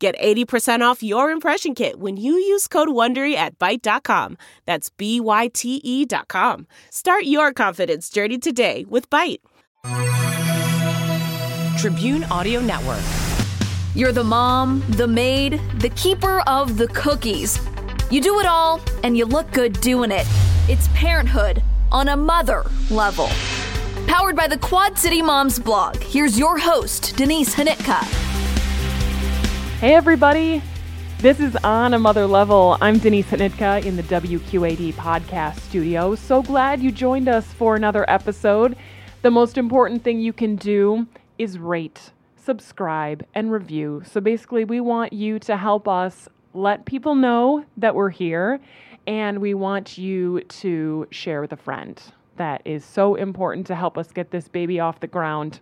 Get 80% off your impression kit when you use code WONDERY at Byte.com. That's B-Y-T-E dot com. Start your confidence journey today with Byte. Tribune Audio Network. You're the mom, the maid, the keeper of the cookies. You do it all, and you look good doing it. It's parenthood on a mother level. Powered by the Quad City Moms blog, here's your host, Denise Hnytka. Hey, everybody. This is On a Mother Level. I'm Denise Hnytka in the WQAD podcast studio. So glad you joined us for another episode. The most important thing you can do is rate, subscribe, and review. So basically, we want you to help us let people know that we're here, and we want you to share with a friend. That is so important to help us get this baby off the ground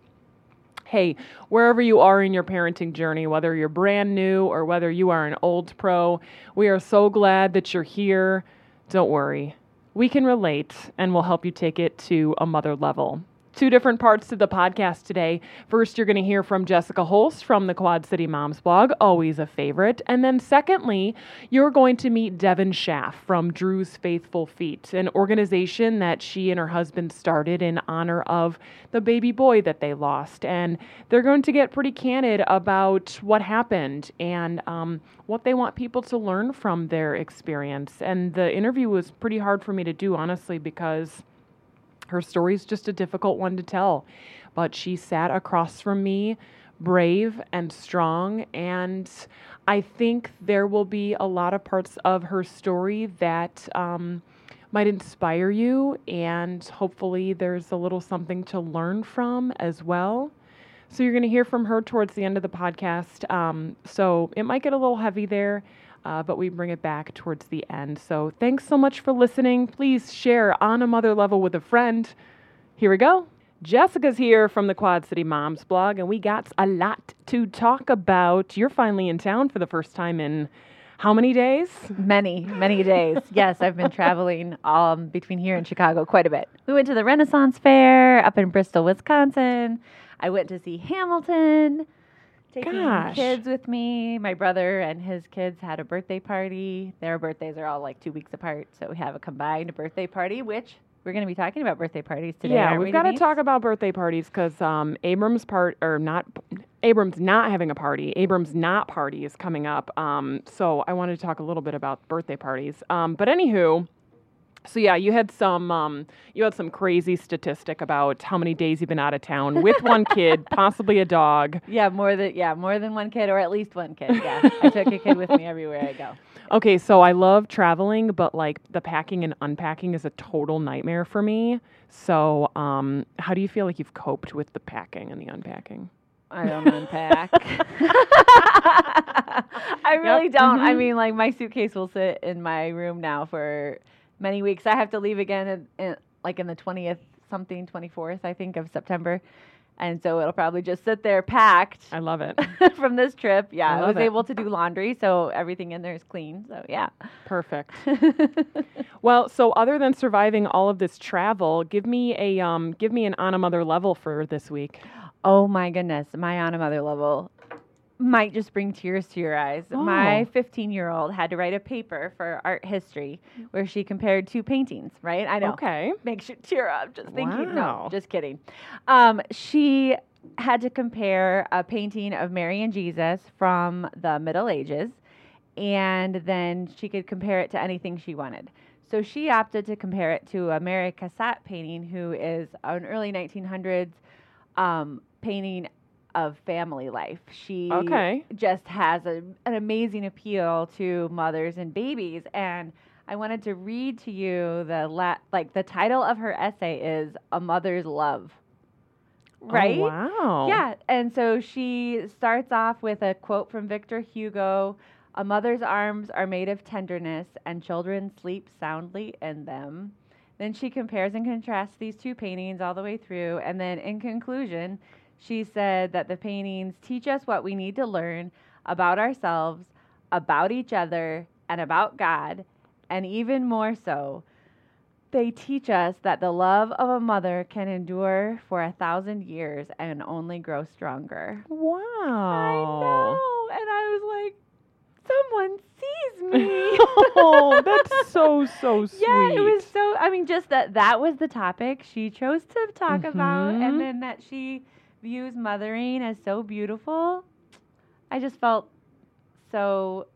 hey, wherever you are in your parenting journey, whether you're brand new or whether you are an old pro, we are so glad that you're here. Don't worry. We can relate and we'll help you take it to a mother level two different parts to the podcast today. First, you're going to hear from Jessica Holst from the Quad City Moms blog, always a favorite. And then, secondly, you're going to meet Devin Schaff from Drew's Faithful Feet, an organization that she and her husband started in honor of the baby boy that they lost. And they're going to get pretty candid about what happened and um, what they want people to learn from their experience. And the interview was pretty hard for me to do, honestly, because her story's just a difficult one to tell, but she sat across from me, brave and strong. And I think there will be a lot of parts of her story that um, might inspire you, and hopefully, there's a little something to learn from as well. So, you're going to hear from her towards the end of the podcast. Um, so, it might get a little heavy there uh, but we bring it back towards the end. So thanks so much for listening. Please share on a mother level with a friend. Here we go. Jessica's here from the Quad City Moms blog, and we got a lot to talk about. You're finally in town for the first time in how many days? Many, many days. yes, I've been traveling um, between here and Chicago quite a bit. We went to the Renaissance Fair up in Bristol, Wisconsin. I went to see Hamilton taking Gosh. kids with me. My brother and his kids had a birthday party. Their birthdays are all like two weeks apart, so we have a combined birthday party, which we're going to be talking about birthday parties today. Yeah, we've we, got to talk about birthday parties because um, Abram's part or not. Abram's not having a party. Abram's not party is coming up. Um, so I wanted to talk a little bit about birthday parties. Um, but anywho, so yeah, you had some um, you had some crazy statistic about how many days you've been out of town with one kid, possibly a dog. Yeah, more than yeah, more than one kid, or at least one kid. Yeah, I took a kid with me everywhere I go. Okay, so I love traveling, but like the packing and unpacking is a total nightmare for me. So, um, how do you feel like you've coped with the packing and the unpacking? I don't unpack. I really don't. I mhm. mean, like my suitcase will sit in my room now for many weeks. I have to leave again, in, in, like in the twentieth something, twenty fourth, I think, of September, and so it'll probably just sit there packed I love it. from this trip. Yeah, I I, was it. able to do laundry, so everything in there is clean. So yeah. Perfect. Well, so other than surviving all of this travel, give me a um, give me an on a mother level for this week. Oh my goodness, my on a mother level might just bring tears to your eyes. Oh. My 15 year old had to write a paper for art history where she compared two paintings, right? I know. Okay. Makes you tear up just thinking. Wow. No, just kidding. Um, she had to compare a painting of Mary and Jesus from the Middle Ages, and then she could compare it to anything she wanted. So she opted to compare it to a Mary Cassatt painting, who is an early 1900s um, painting of family life. She Okay. just has a, an amazing appeal to mothers and babies. And I wanted to read to you the la- like the title of her essay is A Mother's Love. Oh, right? Oh, wow. Yeah, and so she starts off with a quote from Victor Hugo A mother's arms are made of tenderness, and children sleep soundly in them. Then she compares and contrasts these two paintings all the way through. And then in conclusion, she said that the paintings teach us what we need to learn about ourselves, about each other, and about God. And even more so, they teach us that the love of a mother can endure for a thousand years and only grow stronger. Wow. I know. And I was like, someone sees me. oh, that's so so sweet. Yeah, it was so. I mean, just that that was the topic she chose to talk about, Mhm. and then that she views mothering as so beautiful. I just felt so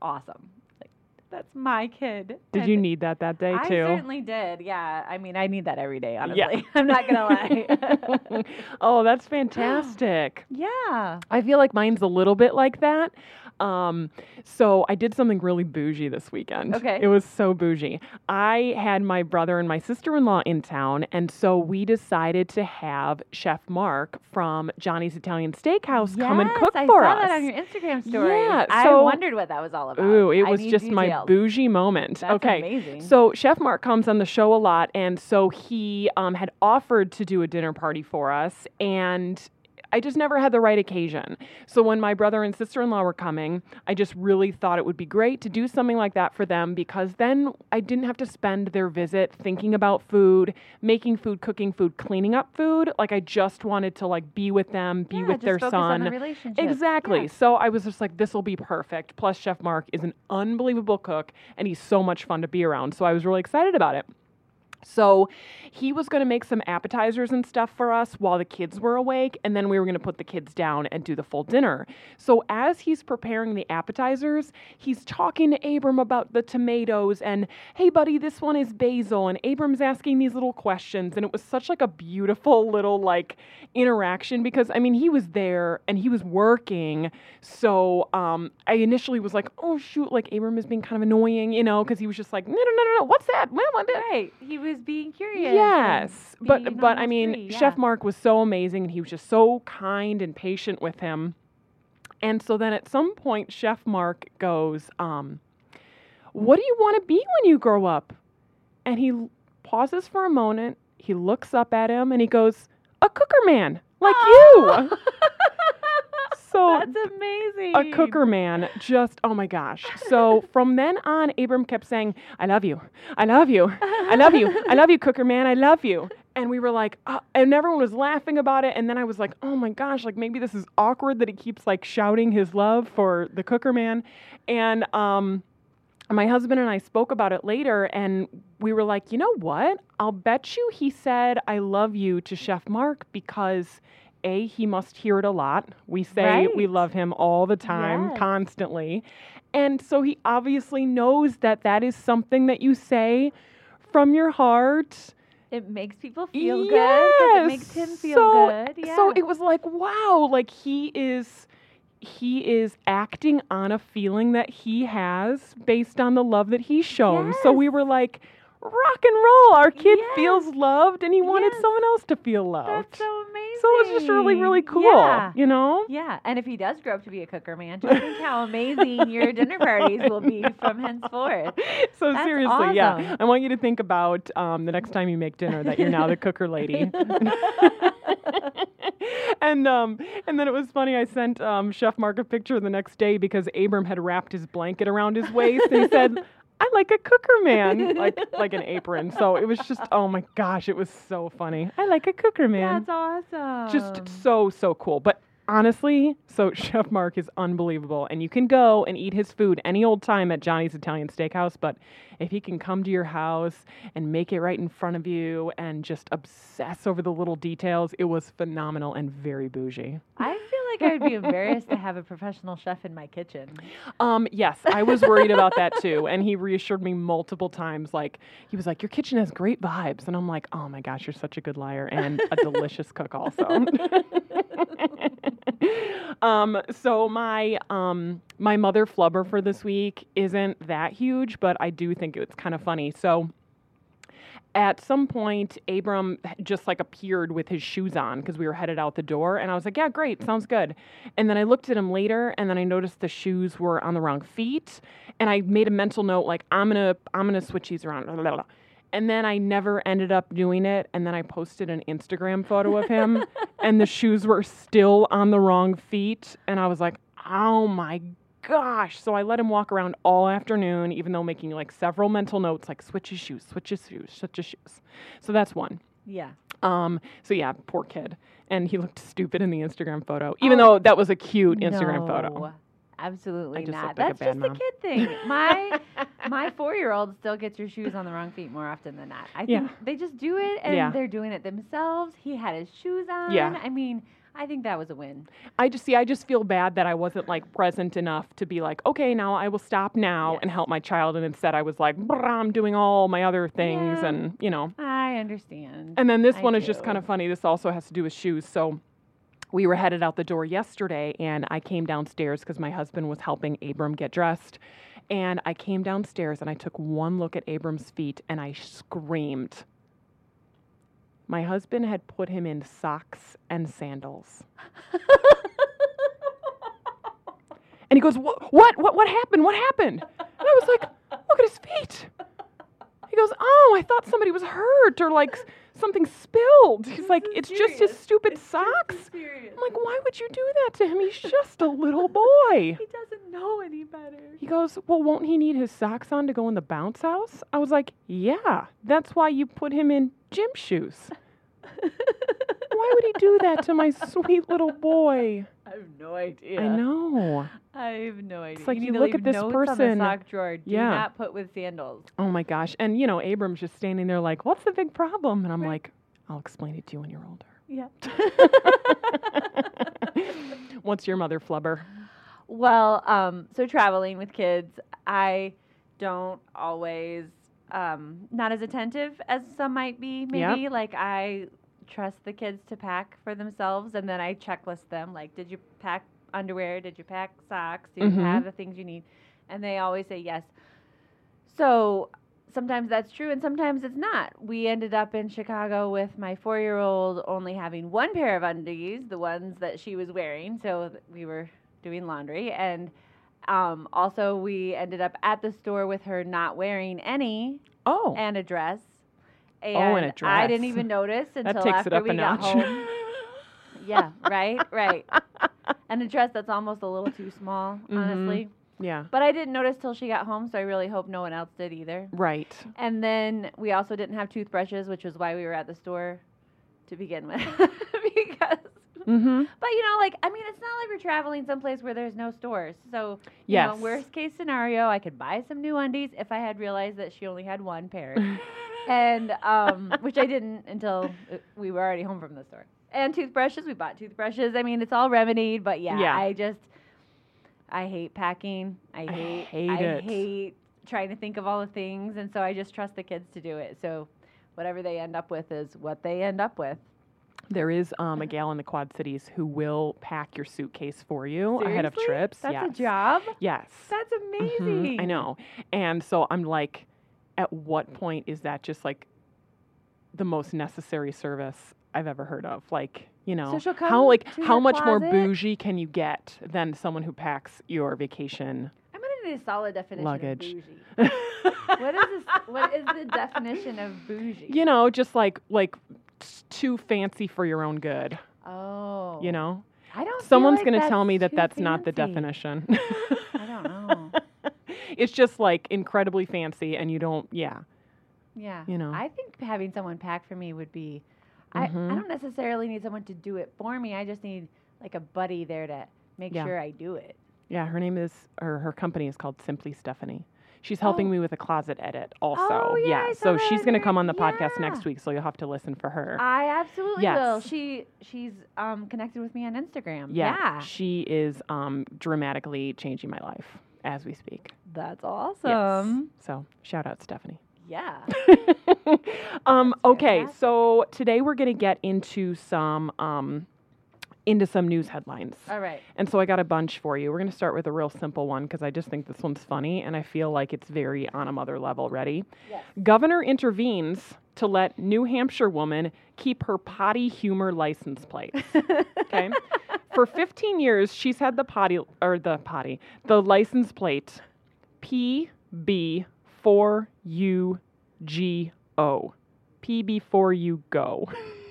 awesome. Like that's my kid. Did you need that that day I too? I certainly did. Yeah. I mean, I need that every day. Honestly, Yeah. I'm not gonna lie. oh, that's fantastic. yeah. I feel like mine's a little bit like that. Um, so I did something really bougie this weekend. Okay. It was so bougie. I had my brother and my sister-in-law in town, and so we decided to have Chef Mark from Johnny's Italian Steakhouse come and cook I for us. I saw that on your Instagram story. Yeah, so, I wondered what that was all about. Ooh, it I was just my bougie moment. That's okay. amazing. So Chef Mark comes on the show a lot, and so he um, had offered to do a dinner party for us, and I just never had the right occasion. So when my brother and sister-in-law were coming, I just really thought it would be great to do something like that for them because then I didn't have to spend their visit thinking about food, making food, cooking food, cleaning up food. Like I just wanted to like be with them, be Yeah, with their son. the. Exactly. Yeah. So I was just like, this will be perfect. Plus, Chef Mark is an unbelievable cook and he's so much fun to be around. So I was really excited about it. So he was going to make some appetizers and stuff for us while the kids were awake, and then we were going to put the kids down and do the full dinner. So as he's preparing the appetizers, he's talking to Abram about the tomatoes and, hey, buddy, this one is basil. And Abram's asking these little questions, and it was such like a beautiful little like interaction because I mean he was there and he was working. So um, I initially was like, oh shoot, like Abram is being kind of annoying, you know, because he was just like, no, no, no, no, no, what's that? Well, what the-" Right. He was being curious. Yes, being but but I mean, free, Chef. Mark was so amazing, and he was just so kind and patient with him. And so then at some point, Chef Mark goes, um, "What do you want to be when you grow up?" And he pauses for a moment. He looks up at him and he goes, "A cooker man, like you." So That's amazing. a cooker man just oh my gosh. So from then on abram kept saying i love you. I love you. I love you. I love you cooker man. I love you. And we were like uh, and everyone was laughing about it. And then i was like oh my gosh like maybe this is awkward that he keeps like shouting his love for the cooker man. And um my husband and I spoke about it later, and we were like, you know what? I'll bet you he said, I love you to Chef Mark because A, he must hear it a lot. We say we love him all the time, Yes. constantly. And so he obviously knows that that is something that you say from your heart. It makes people feel good. 'cause It makes him feel so, good. Yeah. So it was like, wow, like he is he is acting on a feeling that he has based on the love that he's shown. So we were like, rock and roll. Our kid Yes. feels loved and he wanted Yes. someone else to feel loved. That's so amazing. so it was just really, really cool. Yeah. You know? Yeah, and if he does grow up to be a cooker man, just think how amazing your dinner parties will be from henceforth. So That's seriously, yeah. I want you to think about um, the next time you make dinner that you're now the cooker lady. and um, and then it was funny. I sent um, Chef Mark a picture the next day because Abram had wrapped his blanket around his waist and he said, "I like a cooker man, like like an apron." So it was just, oh my gosh, it was so funny. I like a cooker man. That's awesome. just so so cool. But honestly, so Chef Mark is unbelievable, and you can go and eat his food any old time at Johnny's Italian Steakhouse. But if he can come to your house and make it right in front of you and just obsess over the little details, it was phenomenal and very bougie. I feel like I would be embarrassed to have a professional chef in my kitchen. Um, yes, I was worried about that too, and he reassured me multiple times. Like he was like, "Your kitchen has great vibes," and I'm like, "Oh my gosh, you're such a good liar and a delicious cook, also." um, so my um my mother flubber for this week isn't that huge, but I do think it's kind of funny. So at some point, Abram just like appeared with his shoes on because we were headed out the door. And I was like, yeah, great, sounds good. And then I looked at him later and then I noticed the shoes were on the wrong feet. And I made a mental note like, I'm going to, I'm going to switch these around. blah, blah, blah. And then I never ended up doing it. And then I posted an Instagram photo of him and the shoes were still on the wrong feet. And I was like, oh my gosh. So I let him walk around all afternoon, even though making like several mental notes, like switch his shoes, switch his shoes, switch his shoes. So that's one. Yeah. Um, so yeah, poor kid. And he looked stupid in the Instagram photo, even though that was a cute Instagram photo. Absolutely just not. looked like a That's just mom. a kid thing. My my four year old still gets your shoes on the wrong feet more often than not. I think they just do it and Yeah. they're doing it themselves. He had his shoes on. Yeah. I mean, I think that was a win. I just see, I just feel bad that I wasn't like present enough to be like, okay, now I will stop now and help my child. And instead I was like, I'm doing all my other things Yeah. and, you know. I understand. And then this I one is just kind of funny. This also has to do with shoes. So we were headed out the door yesterday, and I came downstairs because my husband was helping Abram get dressed. And I came downstairs and I took one look at Abram's feet and I screamed. My husband had put him in socks and sandals. and he goes, "What? What? What? What happened? What happened?" And I was like, "Look at his feet." He goes, "Oh, I thought somebody was hurt or like something spilled." He's like, "It's just his stupid socks." I'm like, "Why would you do that to him? He's just a little boy." he doesn't know any better. He goes, "Well, won't he need his socks on to go in the bounce house?" I was like, "Yeah, that's why you put him in gym shoes." Why would he do that to my sweet little boy? I have no idea. I know. I have no idea. It's like you you look at this person- the sock drawer. Do Yeah. not put with sandals. Oh my gosh. And you know, Abram's just standing there like, "What's the big problem?" And I'm like, "I'll explain it to you when you're older." Yeah. What's your mother flubber? Well, um, so traveling with kids, I don't always um, not as attentive as some might be. Maybe Yep. like I trust the kids to pack for themselves, and then I checklist them. Like, did you pack underwear? Did you pack socks? Do you Mhm. have the things you need? And they always say yes. So sometimes that's true, and sometimes it's not. We ended up in Chicago with my four-year-old only having one pair of undies, the ones that she was wearing. So we were doing laundry, and um, also we ended up at the store with her not wearing any Oh, and a dress. And Oh, and a I didn't dress. even notice until that takes after it up we a got home. yeah, right, right. And a dress that's almost a little too small, Mhm. honestly. yeah. But I didn't notice till she got home, so I really hope no one else did either. Right. And then we also didn't have toothbrushes, which was why we were at the store to begin with. because, Mm-hmm. but you know, like I mean, it's not like we're traveling someplace where there's no stores. So, you know, worst case scenario, I could buy some new undies if I had realized that she only had one pair, and um, which I didn't until uh, we were already home from the store. And toothbrushes, we bought toothbrushes. I mean, it's all remedied, but yeah, Yeah. I just, I hate packing. I I hate, hate I it. hate trying to think of all the things, and so I just trust the kids to do it. So, whatever they end up with is what they end up with. There is um, a gal in the Quad Cities who will pack your suitcase for you ahead of trips. That's yes. a job. Yes. That's amazing. I know. And so I'm like, at what point is that just like the most necessary service I've ever heard of? Like, you know, she'll how like how your much more bougie can you get than someone who packs your vacation I'm gonna need a solid definition luggage? of bougie. what is this? What is the definition of bougie? you know, just like like too fancy for your own good. Oh. You know, I don't. feel someone's like going to tell me that too that's not the definition. I don't know. It's just like incredibly fancy, and you don't. Yeah. Yeah. You know. I think having someone pack for me would be. I, I Mhm. don't necessarily need someone to do it for me. I just need like a buddy there to make Yeah. sure I do it. Yeah, her name is, or her company is called Simply Stephanie. She's helping Oh. me with a closet edit also. Oh, yeah, saw so she's going to come on the podcast next week, so you'll have to listen for her. I absolutely will. Yes. She she's um connected with me on Instagram. yeah, yeah. she is um, dramatically changing my life as we speak. That's awesome. Yes. So shout out Stephanie. Yeah. um, okay, so today we're going to get into some um, into some news headlines. All right. And so I got a bunch for you. We're going to start with a real simple one because I just think this one's funny and I feel like it's very on a mother level. Ready? Yes. Governor intervenes to let New Hampshire woman keep her potty humor license plate. okay? For 15 years, she's had the potty, or the potty, the license plate PB4UGO. PB4U go.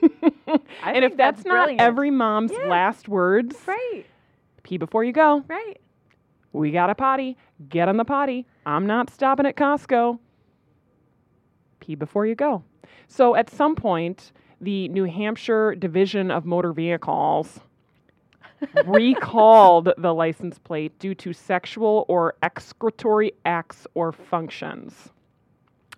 and if that's, that's not every mom's Yeah. last words, Right. P before you go. Right. We got a potty. Get on the potty. I'm not stopping at Costco. Pee before you go. So at some point, the New Hampshire Division of Motor Vehicles recalled the license plate due to sexual or excretory acts or functions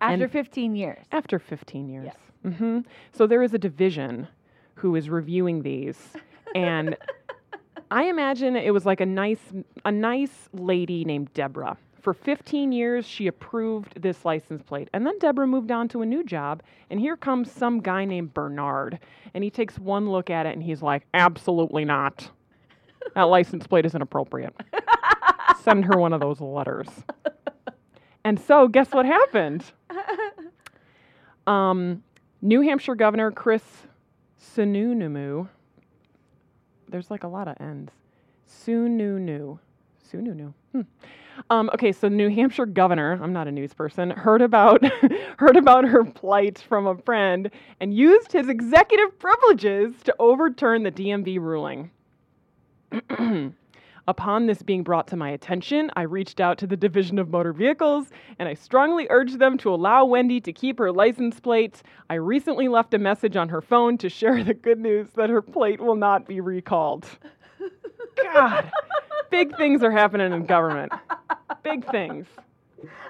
After And- 15 years. after 15 years. Yes. Hmm So there is a division who is reviewing these, and I imagine it was like a nice, a nice lady named Deborah. For 15 years, she approved this license plate, and then Deborah moved on to a new job. And here comes some guy named Bernard, and he takes one look at it, and he's like, "Absolutely not. That license plate isn't appropriate. Send her one of those letters." And so, guess what happened? Um, New Hampshire Governor Chris Sununu. There's like a lot of N's. Sununu. Sununu. Hmm. Um, okay, so New Hampshire governor, I'm not a news person, heard about heard about her plight from a friend and used his executive privileges to overturn the DMV ruling. Upon this being brought to my attention, I reached out to the Division of Motor Vehicles and I strongly urged them to allow Wendy to keep her license plate. I recently left a message on her phone to share the good news that her plate will not be recalled. God, big things are happening in government. Big things.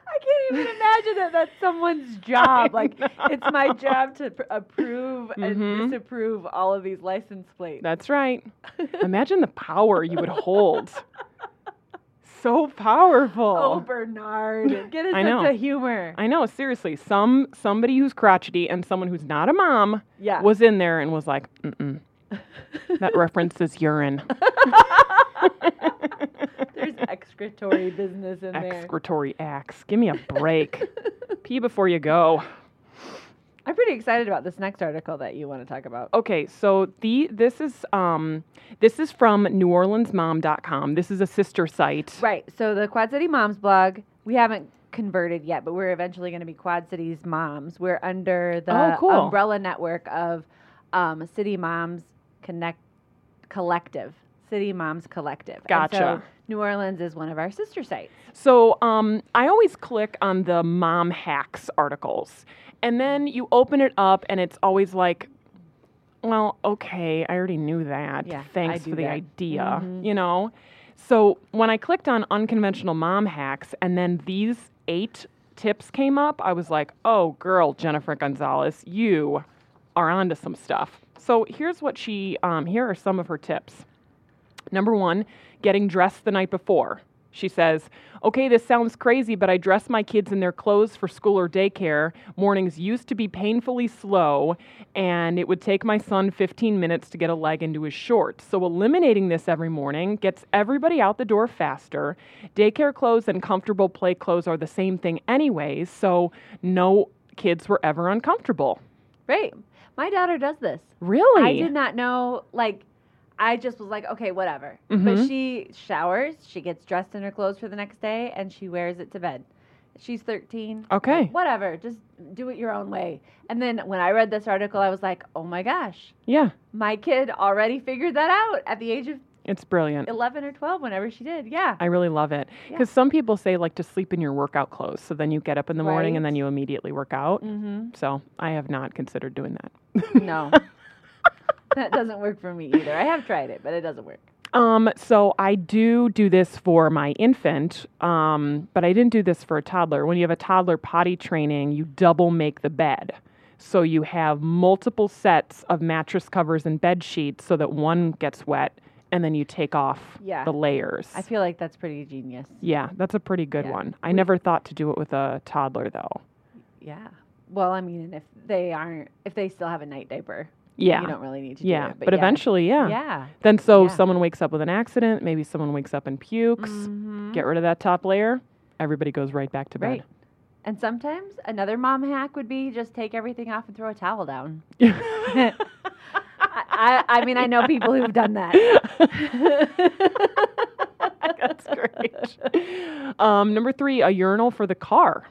I can't even imagine that that's someone's job. Like, it's my job to pr- approve Mhm. and disapprove all of these license plates. That's right. Imagine the power you would hold. So powerful. oh, Bernard. Get a I sense know. of humor. I know, seriously. Some somebody who's crotchety and someone who's not a mom Yeah. was in there and was like, mm-mm. That references urine. There's excretory business in there. Excretory acts. Give me a break. Pee before you go. I'm pretty excited about this next article that you want to talk about. Okay, so the this is um this is from NewOrleansMom.com. This is a sister site. Right. So the Quad City Moms blog, we haven't converted yet, but we're eventually going to be Quad Cities Moms. We're under the Oh, cool. umbrella network of um, City Moms Connect Collective. City Moms Collective. And Gotcha. so New Orleans is one of our sister sites. So um, I always click on the mom hacks articles, and then you open it up, and it's always like, well, okay, I already knew that. Yeah, Thanks for the that. idea, Mhm. you know? So when I clicked on unconventional mom hacks, and then these eight tips came up, I was like, oh, girl, Jennifer Gonzalez, you are onto some stuff. So here's what she, um, here are some of her tips. Number one, getting dressed the night before. She says, Okay, this sounds crazy, but I dress my kids in their clothes for school or daycare. Mornings used to be painfully slow, and it would take my son 15 minutes to get a leg into his shorts. So, eliminating this every morning gets everybody out the door faster. Daycare clothes and comfortable play clothes are the same thing, anyways, so no kids were ever uncomfortable. Right. My daughter does this. Really? I did not know, like, I just was like, okay, whatever. But Mhm. she showers, she gets dressed in her clothes for the next day, and she wears it to bed. She's 13. Okay. Like, whatever. Just do it your own way. And then when I read this article, I was like, oh my gosh, Yeah, my kid already figured that out at the age of it's brilliant. 11 or 12, whenever she did. Yeah. I really love it Yeah. because some people say like to sleep in your workout clothes, so then you get up in the morning and then you immediately work out. Mm-hmm. So I have not considered doing that. No. that doesn't work for me either. I have tried it, but it doesn't work. Um, so I do do this for my infant, um, but I didn't do this for a toddler. When you have a toddler potty training, you double make the bed. So you have multiple sets of mattress covers and bed sheets so that one gets wet and then you take off Yeah. the layers. I feel like that's pretty genius. yeah, that's a pretty good Yeah. one. I never thought to do it with a toddler though. Yeah. Well, I mean, if they aren't, if they still have a night diaper, Yeah. you don't really need to yeah, do it. but, eventually, yeah. yeah. Then so Yeah. someone wakes up with an accident, maybe someone wakes up and pukes. Mhm. Get rid of that top layer. Everybody goes right back to bed. Right. And sometimes another mom hack would be just take everything off and throw a towel down. I, I, I mean, I know people who've done that. That's great. Um, number three, a urinal for the car.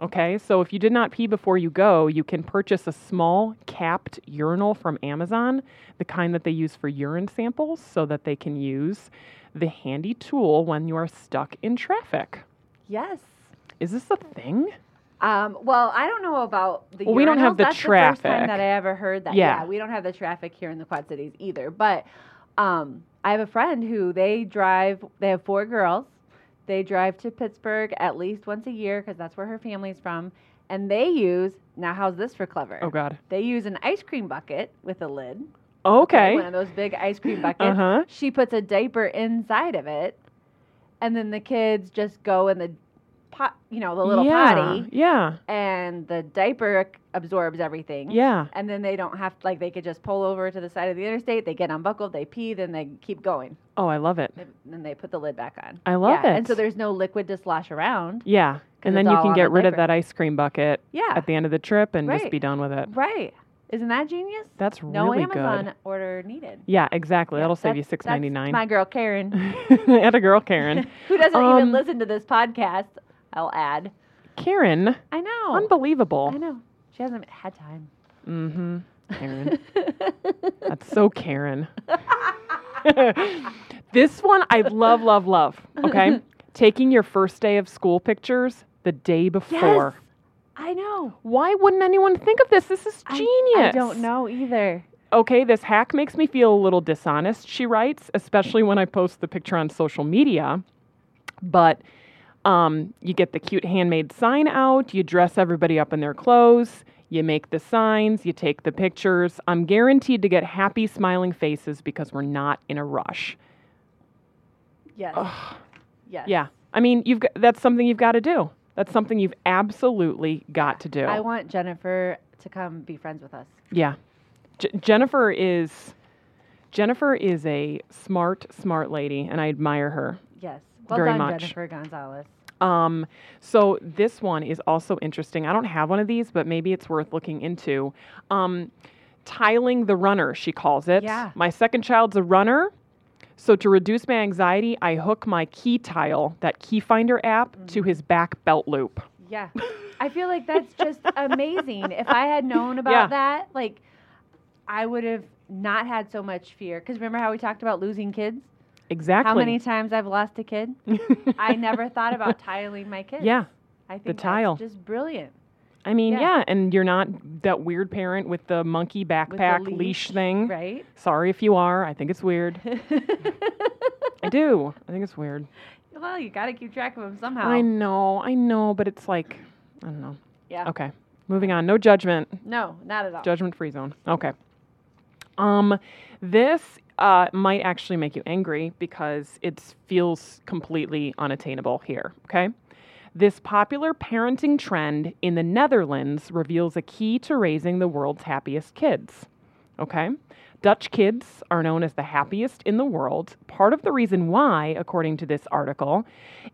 Okay, so if you did not pee before you go, you can purchase a small capped urinal from Amazon, the kind that they use for urine samples, so that they can use the handy tool when you are stuck in traffic. Yes. Is this a thing? Um, well, I don't know about the. Well, we don't have the That's The first time that I ever heard that. Yeah. we don't have the traffic here in the Quad Cities either. But um, I have a friend who they drive. They have four girls. They drive to Pittsburgh at least once a year because that's where her family's from. And they use now. How's this for clever? Oh God. They use an ice cream bucket with a lid. Okay. One of those big ice cream buckets. Uh-huh. She puts a diaper inside of it, and then the kids just go in the pot. You know, the little yeah. potty Yeah. and the diaper absorbs everything. Yeah. And then they don't have like they could just pull over to the side of the interstate. They get unbuckled, they pee, then they keep going. Oh, I love it. They- Then they put the lid back on. I love yeah. it. And so there's no liquid to slosh around. Yeah. And then you can get rid of that ice cream bucket Yeah. at the end of the trip and just be done with it. Right. Isn't that genius? That's no really Amazon good. order needed. Yeah, exactly. Yeah, That'll save you six ninety nine. My girl Karen, and a girl, Karen. who doesn't Um, even listen to this podcast, I'll add. Karen, I know. unbelievable. I know. She hasn't had time. Mm-hmm. Karen. That's so Karen. this one I love, love, love. Okay. Taking your first day of school pictures the day before. Yes. I know. Why wouldn't anyone think of this? This is I- genius. I don't know either. Okay, this hack makes me feel a little dishonest, she writes, especially when I post the picture on social media. But um, you get the cute handmade sign out, you dress everybody up in their clothes, you make the signs, you take the pictures. I'm guaranteed to get happy, smiling faces because we're not in a rush. Yes. Yes. Yeah, I mean, you've got, that's something you've got to do. That's something you've absolutely got to do. I want Jennifer to come be friends with us. Yeah. J- Jennifer is Jennifer is a smart, smart lady, and I admire her. Yes. Well Very done, much. Jennifer Gonzalez. Um, so this one is also interesting. I don't have one of these, but maybe it's worth looking into. Um, tiling the runner, she calls it. Yeah. My second child's a runner. So to reduce my anxiety, I hook my key tile, that key finder app, to Mm-hmm. his back belt loop. Yeah. I feel like that's just amazing. If I had known about Yeah. that, like, I would have not had so much fear. Because remember how we talked about losing kids? Exactly. How many times I've lost a kid? I never thought about tiling my kids. Yeah. I think the tile. just brilliant. I mean, Yeah. yeah. and you're not that weird parent with the monkey backpack leash. leash, thing. Right? Sorry if you are. I think it's weird. I do. I think it's weird. well, you got to keep track of them somehow. I know. I know, but it's like, I don't know. yeah. Okay. Moving on. No judgment. No, not at all. Judgment free zone. Okay. Um, this uh, might actually make you angry because it feels completely unattainable here. Okay. This popular parenting trend in the Netherlands reveals a key to raising the world's happiest kids. Okay. Dutch kids are known as the happiest in the world. Part of the reason why, according to this article,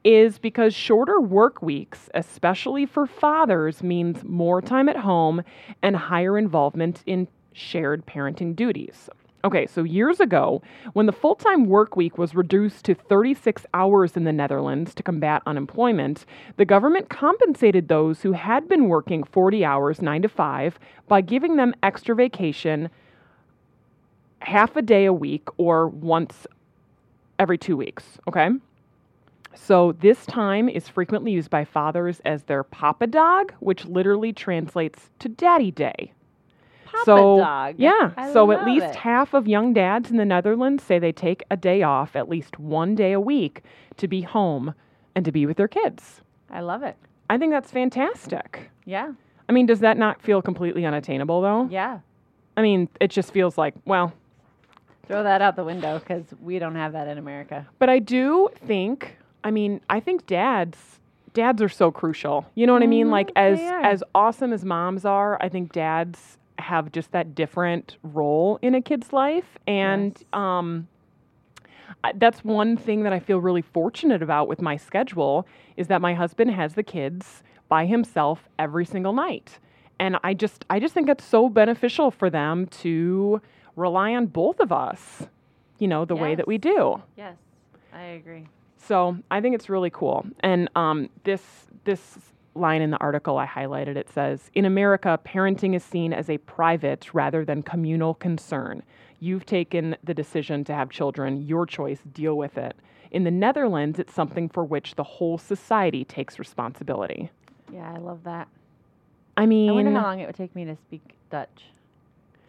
is because shorter work weeks, especially for fathers, means more time at home and higher involvement in shared parenting duties. Okay, so years ago, when the full time work week was reduced to 36 hours in the Netherlands to combat unemployment, the government compensated those who had been working 40 hours, 9 to 5, by giving them extra vacation half a day a week or once every two weeks. Okay. So this time is frequently used by fathers as their papa dog, which literally translates to daddy day. Papa so dog. yeah, I so at least it. half of young dads in the Netherlands say they take a day off at least one day a week to be home and to be with their kids. I love it. I think that's fantastic. Yeah. I mean, does that not feel completely unattainable though? Yeah. I mean, it just feels like, well, Throw that out the window because we don't have that in America. But I do think, I mean, I think dads dads are so crucial. You know what I mean? Mm-hmm. Like as as awesome as moms are, I think dads have just that different role in a kid's life and Yes. um that's one thing that I feel really fortunate about with my schedule is that my husband has the kids by himself every single night. And I just I just think it's so beneficial for them to rely on both of us, you know, the way that we do. Yes, I agree. So I think it's really cool. And um, this this line in the article I highlighted it says, "In America, parenting is seen as a private rather than communal concern. You've taken the decision to have children. Your choice. Deal with it." In the Netherlands, it's something for which the whole society takes responsibility. Yeah, I love that. I mean, I wonder how long it would take me to speak Dutch,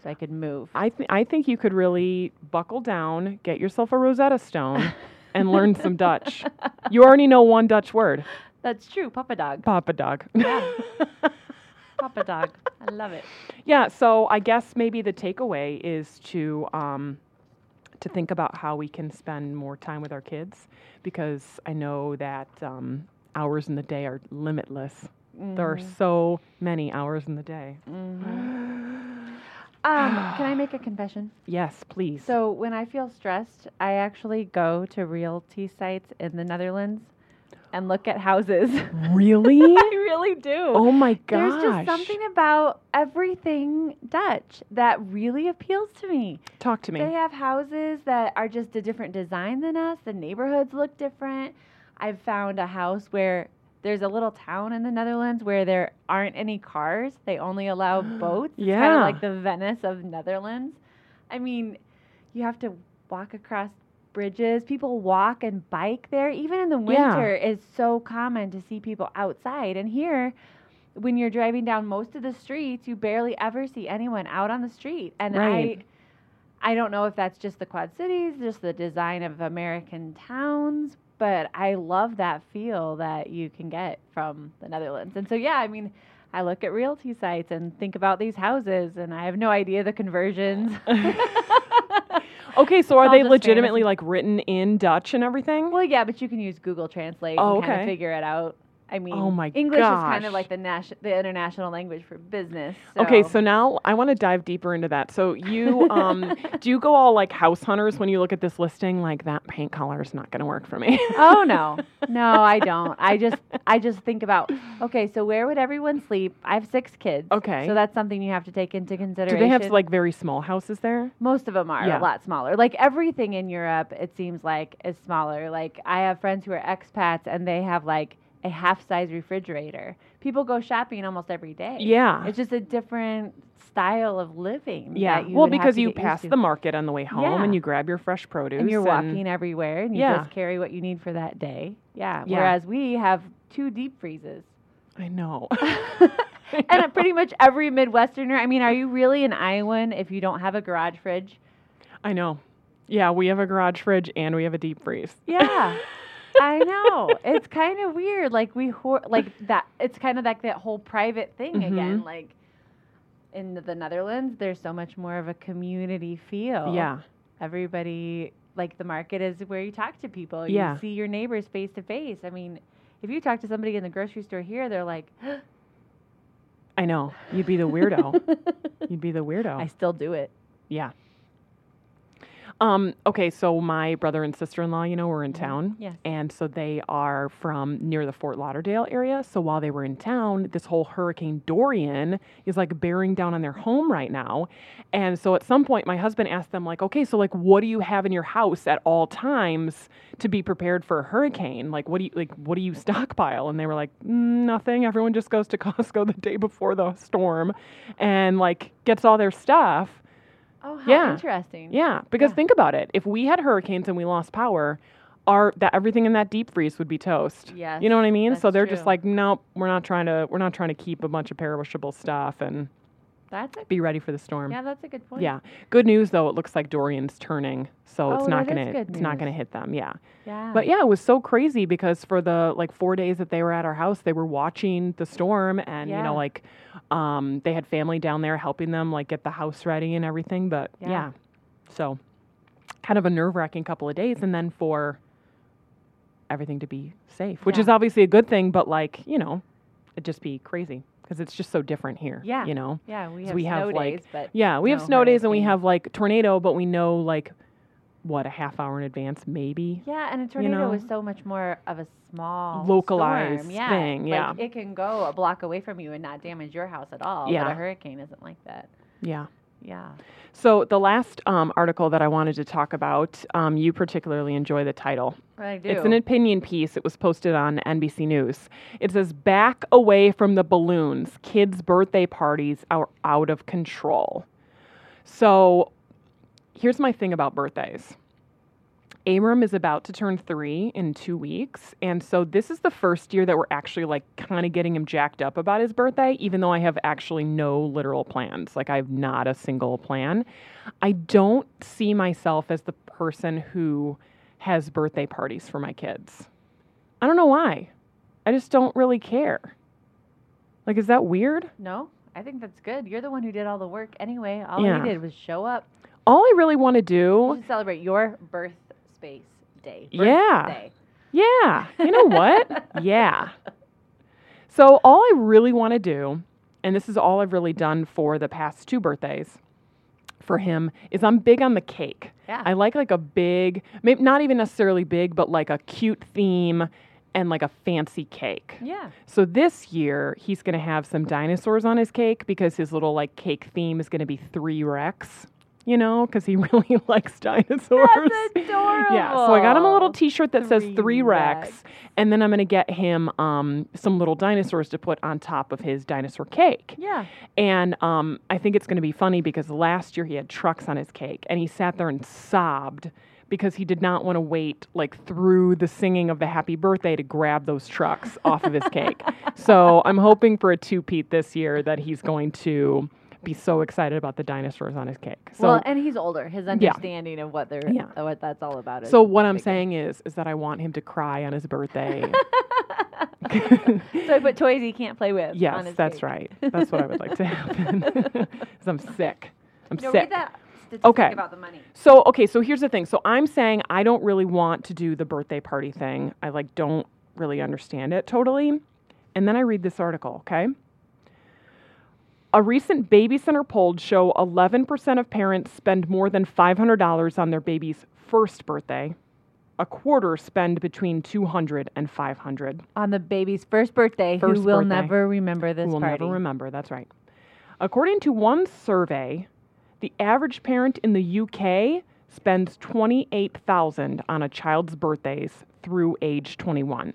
so I could move. I, th- I think you could really buckle down, get yourself a Rosetta Stone, and learn some Dutch. You already know one Dutch word, That's true, Papa Dog. Papa Dog. Yeah. Papa Dog. I love it. Yeah, so I guess maybe the takeaway is to um, to think about how we can spend more time with our kids because I know that um, hours in the day are limitless. There are so many hours in the day. Um, can I make a confession? Yes, please. So when I feel stressed, I actually go to realty sites in the Netherlands and look at houses. really? I really do. oh my gosh. There's just something about everything Dutch that really appeals to me. Talk to me. They have houses that are just a different design than us. The neighborhoods look different. I've found a house where there's a little town in the Netherlands where there aren't any cars. They only allow boats. It's kind of like the Venice of Netherlands. I mean, you have to walk across bridges. People walk and bike there. Even in the Yeah. winter, it's so common to see people outside. And here, when you're driving down most of the streets, you barely ever see anyone out on the street. And Right. I I don't know if that's just the Quad Cities, just the design of American towns, but I love that feel that you can get from the Netherlands. And so yeah, I mean, I look at realty sites and think about these houses and I have no idea the conversions. okay, so are they legitimately like written in Dutch and everything? well, yeah, but you can use Google Translate Oh, and kind of figure it out. I mean, Oh my English is kind of like the nation, the international language for business. Okay, so now I want to dive deeper into that. So you um do you go all like house hunters when you look at this listing like that paint color is not going to work for me? oh no no i don't i just i just think about okay so where would everyone sleep i have six kids Okay. so that's something you have to take into consideration. do they have like very small houses there? most of them are Yeah. a lot smaller like everything in europe it seems like is smaller like i have friends who are expats and they have like a half size refrigerator people go shopping almost every day Yeah. it's just a different style of living Yeah. Well, because you pass the market on the way home Yeah. and you grab your fresh produce and you're walking everywhere and you Yeah. just carry what you need for that day. Yeah. Yeah. Whereas we have two deep freezes. I know. and pretty much every Midwesterner, I mean, are you really an Iowan if you don't have a garage fridge? I know. Yeah, we have a garage fridge and we have a deep freeze. Yeah. I know. It's kind of weird. Like we hor- like that it's kind of like that whole private thing Mm-hmm. again. Like in the Netherlands, there's so much more of a community feel. Yeah. everybody like the market is where you talk to people you Yeah. see your neighbors face to face i mean if you talk to somebody in the grocery store here they're like I know. You'd be the weirdo. You'd be the weirdo. i still do it Yeah. Um, okay, so my brother and sister in law, you know, were in town. Yes. And so they are from near the Fort Lauderdale area. So while they were in town, this whole Hurricane Dorian is like bearing down on their home right now. And so at some point, my husband asked them, like, okay, so like, what do you have in your house at all times to be prepared for a hurricane? Like, what do you, like, what do you stockpile? And they were like, "Mm, nothing. Everyone just goes to Costco the day before the storm and like gets all their stuff. Oh how Yeah. interesting Yeah, because Yeah. think about it. If we had hurricanes and we lost power, our that everything in that deep freeze would be toast. Yes, You know what I mean? so they're just like, nope, we're not trying to we're not trying to keep a bunch of perishable stuff and that's a be ready for the storm. yeah that's a good point Yeah. Good news though, it looks like Dorian's turning, so it's Oh, not gonna it's not gonna hit them. Yeah. yeah But yeah, it was so crazy because for the like four days that they were at our house, they were watching the storm and you know, like um they had family down there helping them like get the house ready and everything. But yeah. Yeah. So kind of a nerve wracking couple of days and then for everything to be safe. Which Yeah. is obviously a good thing, but like, you know, it'd just be crazy. Because it's just so different here. Yeah. You know? yeah we have we snow have, like- days but Yeah, we have snow days and we have like tornado, but we know like what a half hour in advance, maybe. Yeah, and a tornado know? is so much more of a small Localized storm. Yeah, thing, like, it can go a block away from you and not damage your house at all. Yeah. but a hurricane isn't like that. Yeah. Yeah. So the last um, article that I wanted to talk about, um, you particularly enjoy the title. I do. It's an opinion piece. It was posted on NBC News. It says, "Back away from the balloons. Kids' birthday parties are out of control." So, here's my thing about birthdays. Abram is about to turn three in two weeks. And so this is the first year that we're actually like kind of getting him jacked up about his birthday, even though I have actually no literal plans. Like I have not a single plan. I don't see myself as the person who has birthday parties for my kids. I don't know why. I just don't really care. Like, is that weird? no, I think that's good. You're the one who did all the work anyway. All Yeah. did was show up. All I really want to do, should celebrate your birth space day. Yeah. Birthday. yeah, you know what? yeah. So, all I really want to do, and this is all I've really done for the past two birthdays for him, is I'm big on the cake. Yeah. I like like a big, maybe not even necessarily big, but like a cute theme and like a fancy cake. Yeah. So this year he's going to have some dinosaurs on his cake because his little like cake theme is going to be three Rex. You know, because he really likes dinosaurs. That's adorable. Yeah, so I got him a little T-shirt that says Three three Rex, Rex. and then I'm gonna get him um, some little dinosaurs to put on top of his dinosaur cake. Yeah. And um, I think it's gonna be funny because last year he had trucks on his cake, and he sat there and sobbed because he did not want to wait like through the singing of the happy birthday to grab those trucks off of his cake. So I'm hoping for a two-peat this year that he's going to be so excited about the dinosaurs on his cake. So well, and he's older. His understanding of what they're Yeah. uh, what that's all about. Is So what I'm bigger. saying is, is that I want him to cry on his birthday. So I put toys he can't play with. on yes, that's cake. right. That's what I would like to happen. 'Cause I'm sick. I'm No, sick. Okay. about the money. So okay, so here's the thing. So I'm saying I don't really want to do the birthday party thing. I like don't really understand it totally. And then I read this article, okay? A recent baby center poll show 11% of parents spend more than $500 on their baby's first birthday. A quarter spend between 200 and 500. On the baby's first birthday, First who will birthday. never remember this who will party. never remember. That's right. According to one survey, the average parent in the UK spends 28,000 on a child's birthdays through age 21.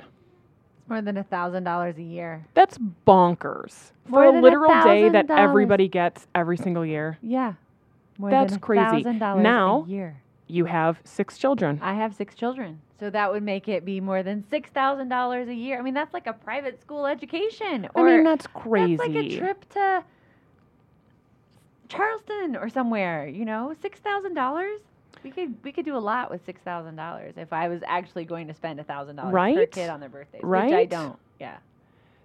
More than a thousand dollars a year. That's bonkers. More For a than literal day that $1,000. everybody gets every single year. Yeah. More That's than crazy. $1,000 Now- a year. You have six children. I have six children, so that would make it be more than six thousand dollars a year. I mean, that's like a private school education. I Or mean, that's crazy. That's like a trip to Charleston or somewhere. You know, six thousand dollars. We could we could do a lot with six thousand dollars if I was actually going to spend a thousand dollars per kid on their birthdays, which I don't. Yeah.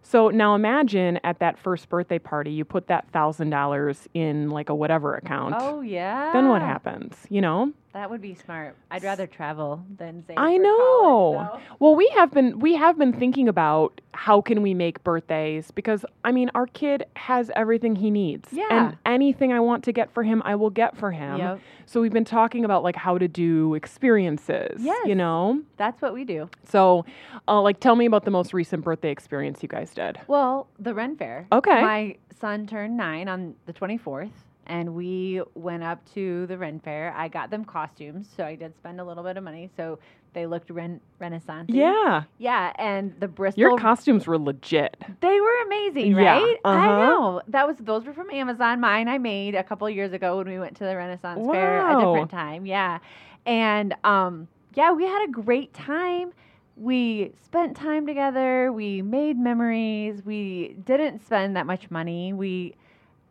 So now imagine at that first birthday party, you put that thousand dollars in like a whatever account. Oh yeah. Then what happens? You know? That would be smart. I'd rather travel than say. I know. college, well, we have been we have been thinking about how can we make birthdays because I mean our kid has everything he needs. Yeah. And anything I want to get for him, I will get for him. Yep. So we've been talking about like how to do experiences. Yes. You know? That's what we do. So uh, like tell me about the most recent birthday experience you guys did. Well, the Ren Fair. Okay. My son turned nine on the 24th, and we went up to the Ren Fair. I got them costumes, so I did spend a little bit of money. So they looked ren- Renaissance. Yeah. Yeah, and the Bristol. Your costumes were legit. They were amazing, right? I uh-huh. know. That was those were from Amazon. Mine I made a couple years ago when we went to the Renaissance Fair a different time. Yeah. And um yeah, we had a great time. We spent time together. We made memories. We didn't spend that much money. We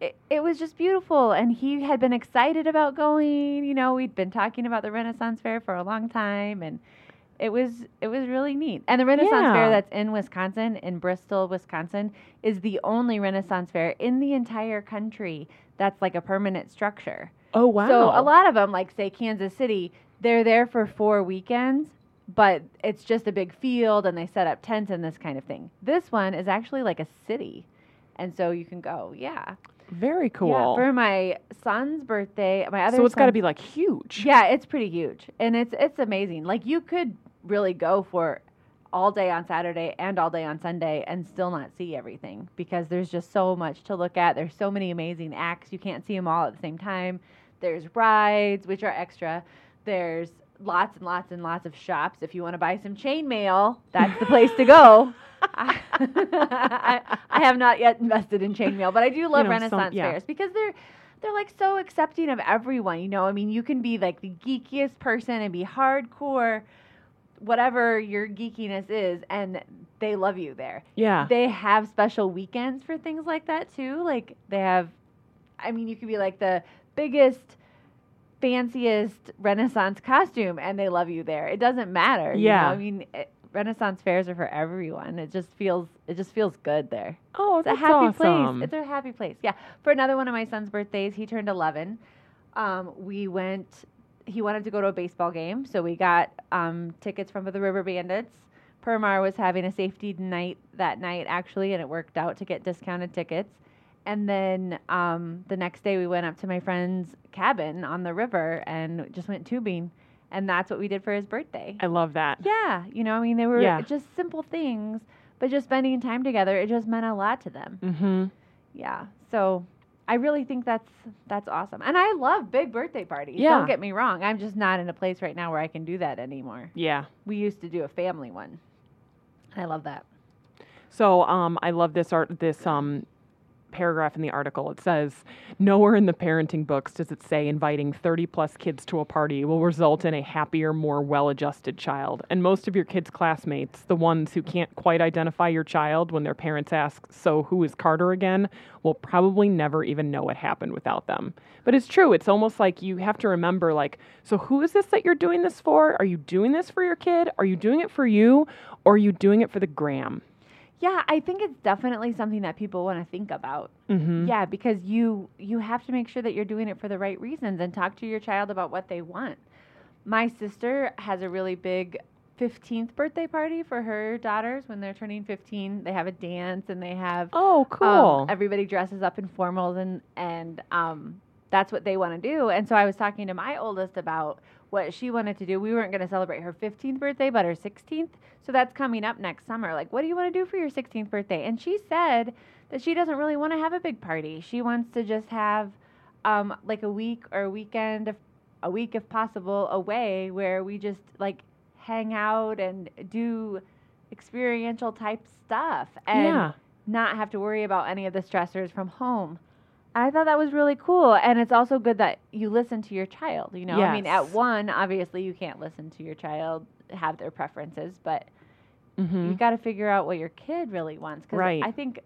it, it was just beautiful and he had been excited about going, you know, we'd been talking about the Renaissance Fair for a long time and it was it was really neat. And the Renaissance Yeah. Fair that's in Wisconsin, in Bristol, Wisconsin, is the only Renaissance Fair in the entire country that's like a permanent structure. Oh wow. So a lot of them, like say Kansas City, they're there for four weekends, but it's just a big field and they set up tents and this kind of thing. This one is actually like a city, and so you can go. Yeah. Very cool. Yeah, for my son's birthday, my other so it's got to be like huge. Yeah, it's pretty huge, and it's it's amazing. Like you could really go for all day on Saturday and all day on Sunday and still not see everything because there's just so much to look at. There's so many amazing acts. You can't see them all at the same time. There's rides, which are extra. There's lots and lots and lots of shops. If you want to buy some chainmail, that's the place to go. I, I have not yet invested in chainmail, but I do love know, some- Renaissance yeah. fairs because they're they're like so accepting of everyone. You know, I mean, you can be like the geekiest person and be hardcore, whatever your geekiness is, and they love you there. Yeah. They have special weekends for things like that too. Like they have, I mean, you could be like the biggest, fanciest Renaissance costume, and they love you there. It doesn't matter. you know? Yeah. I mean, it, Renaissance fairs are for everyone. It just feels, it just feels good there. oh, It's a that's happy awesome. place. It's a happy place. Yeah. For another one of my son's birthdays, he turned 11. Um, we went. He wanted to go to a baseball game, so we got um, tickets from the River Bandits. Per Mar was having a safety night that night, actually, and it worked out to get discounted tickets. And then um, the next day, we went up to my friend's cabin on the river and just went tubing, and that's what we did for his birthday. I love that. Yeah, you know, I mean, they were Yeah. just simple things, but just spending time together, it just meant a lot to them. Mm-hmm. Yeah. So I really think that's that's awesome. And I love big birthday parties. Yeah. Don't get me wrong. I'm just not in a place right now where I can do that anymore. Yeah. We used to do a family one. I love that. So um, I love this art. This um, paragraph in the article. It says, "Nowhere in the parenting books does it say inviting 30 plus kids to a party will result in a happier, more well-adjusted child. And most of your kids' classmates, the ones who can't quite identify your child when their parents ask, "So who is Carter again?" will probably never even know what happened without them. But it's true. It's almost like you have to remember, like, so who is this that you're doing this for? Are you doing this for your kid? Are you doing it for you? Or are you doing it for the gram? Yeah, I think it's definitely something that people want to think about. Mm-hmm. Yeah, because you you have to make sure that you're doing it for the right reasons and talk to your child about what they want. My sister has a really big 15th birthday party for her daughters when they're turning 15. They have a dance and they have Oh, Um, cool. everybody dresses up in formals and and um, that's what they want to do. And so I was talking to my oldest about what she wanted to do. We weren't going to celebrate her 15th birthday, but her 16th. So that's coming up next summer. Like, what do you want to do for your 16th birthday? And she said that she doesn't really want to have a big party. She wants to just have um, like a week or a weekend, if, a week if possible, away where we just like hang out and do experiential type stuff and Yeah. not have to worry about any of the stressors from home. I thought that was really cool. And it's also good that you listen to your child. You know, I mean, at one, obviously, you can't listen to your child, have their preferences, but mm-hmm. you got to figure out what your kid really wants. 'Cause Right. I think,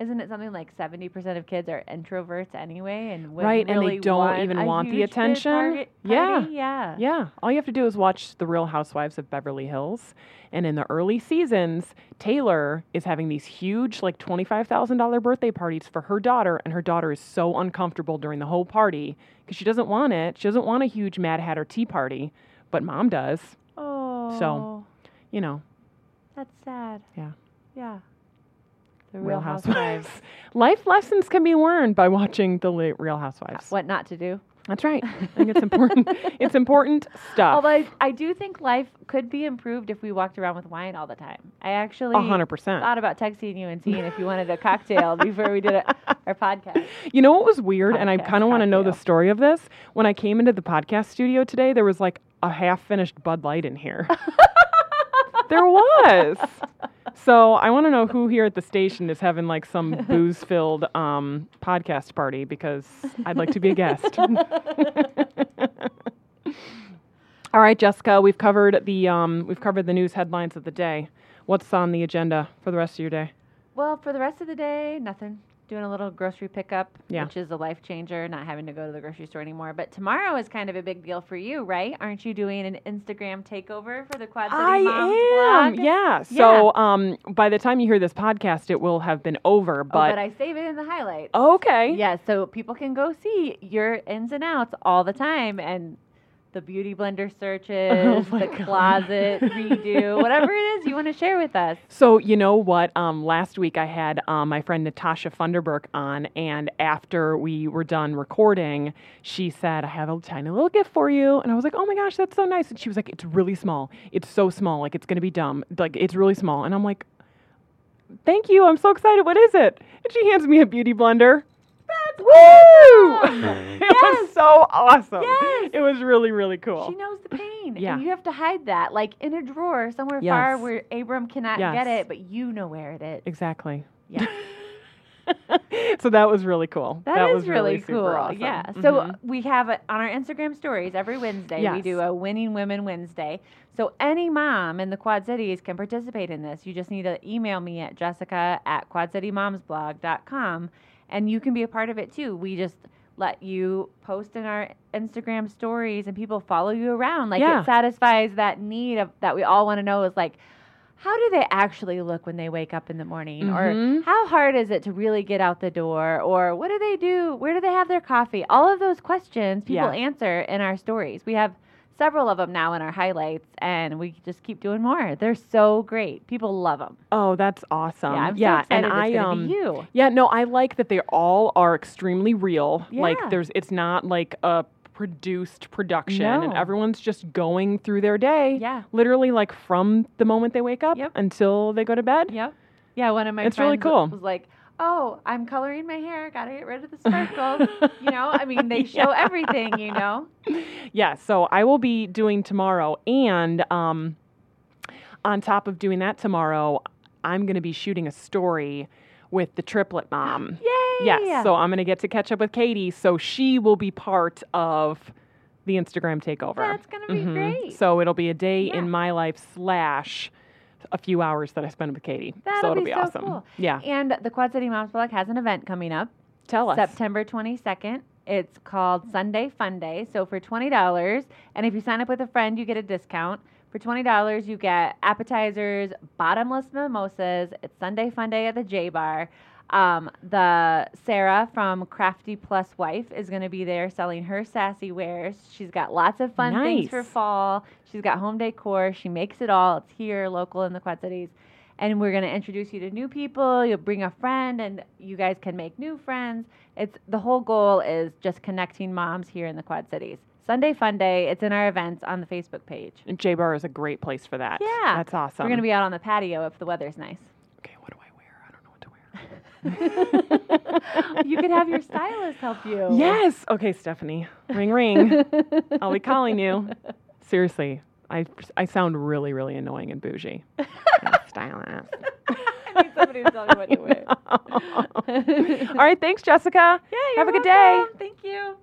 isn't it something like 70% of kids are introverts anyway? And Right, and they don't even want the attention? target- Yeah. Yeah. Yeah, all you have to do is watch The Real Housewives of Beverly Hills. And in the early seasons, Taylor is having these huge, like $25,000 birthday parties for her daughter. And her daughter is so uncomfortable during the whole party because she doesn't want it. She doesn't want a huge Mad Hatter tea party, but mom does. Oh. So, you know, That's sad. Yeah. Yeah. The Real Real Housewives. Life lessons can be learned by watching The late Real Housewives. what not to do. That's right. I think it's important. it's important stuff. Although I, I do think life could be improved if we walked around with wine all the time. I actually A hundred percent. thought about texting you and seeing if you wanted a cocktail before we did it, our podcast. You know what was weird, and I kind of want to know the story of this. When I came into the podcast studio today, there was like a half-finished Bud Light in here. there was. So I want to know who here at the station is having like some booze-filled um, podcast party because I'd like to be a guest. All right, Jessica, we've covered the um, we've covered the news headlines of the day. What's on the agenda for the rest of your day? Well, for the rest of the day, nothing. Doing a little grocery pickup, Yeah. which is a life changer, not having to go to the grocery store anymore. But tomorrow is kind of a big deal for you, right? Aren't you doing an Instagram takeover for the Quad City I Moms am. blog? Yeah. So um, by the time you hear this podcast, it will have been over. Oh, But, but I save it in the highlights. okay. Yeah, so people can go see your ins and outs all the time and the beauty blender searches, Oh the God. closet redo, whatever it is you want to share with us. So you know what? Um, last week I had um, my friend Natasha Funderburk on, and after we were done recording, she said, "I have a tiny little gift for you," and I was like, "Oh my gosh, that's so nice!" And she was like, "It's really small. It's so small. Like it's gonna be dumb. Like it's really small." And I'm like, "Thank you. I'm so excited. What is it?" And she hands me a beauty blender. That's Woo! it was so awesome. Yes. It was really really cool. She knows the pain. Yeah. And you have to hide that, like in a drawer somewhere far where Abram cannot Yes. get it, but you know where it is. exactly. Yeah. so that was really cool. that is was really, super cool. awesome. Yeah. So Mhm. we have it on our Instagram stories every Wednesday. We do a Winning Women Wednesday. So any mom in the Quad Cities can participate in this. You just need to email me at jessica at quadcitymomsblog.com and you can be a part of it too. We just let you post in our Instagram stories and people follow you around. Like Yeah. it satisfies that need of that we all want to know is like, how do they actually look when they wake up in the morning? Or Mhm. how hard is it to really get out the door? Or what do they do? Where do they have their coffee? All of those questions people Yeah. answer in our stories. We have several of them now in our highlights, and we just keep doing more. They're so great. People love them. Oh, that's awesome. yeah, I'm yeah, so excited and it's I um you. yeah, no, I like that they all are extremely real. Like there's it's not like a produced production and everyone's just going through their day. Yeah. Literally like from the moment they wake up Yep. until they go to bed. Yep. Yeah, one of my It's friends really cool. was like, "Oh, I'm coloring my hair. Got to get rid of the sparkles." you know, I mean, they show Yeah. everything. You know. Yeah, so I will be doing tomorrow and um on top of doing that tomorrow, I'm going to be shooting a story with the triplet mom. Yay! Yes. So I'm going to get to catch up with Katie. So she will be part of the Instagram takeover. That's gonna be Mhm. great. So it'll be a day Yeah. in my life slash a few hours that I spend with Katie. That'll so it'll be be, so awesome. cool. Yeah. And the Quad City Moms Blog has an event coming up. Tell us. September 22nd. It's called Sunday Fun Day. So for $20, and if you sign up with a friend, you get a discount. For $20, you get appetizers, bottomless mimosas. It's Sunday Fun Day at the J Bar. Um, the Sarah from Crafty Plus Wife is going to be there selling her sassy wares. She's got lots of fun things for fall. She's got home decor. She makes it all. It's here, local in the Quad Cities and we're going to introduce you to new people you'll bring a friend and you guys can make new friends it's the whole goal is just connecting moms here in the quad cities sunday fun day it's in our events on the facebook page J Bar is a great place for that. yeah That's awesome. we're going to be out on the patio if the weather's nice Okay, what do I wear? I don't know what to wear. you could have your stylist help you Yes. Okay, Stephanie. Ring ring. I'll be calling you. Seriously, I I sound really really annoying and bougie. Yeah, stylist. i need somebody to tell me what to wear All right, thanks, Jessica. yeah Have a you're good day. thank you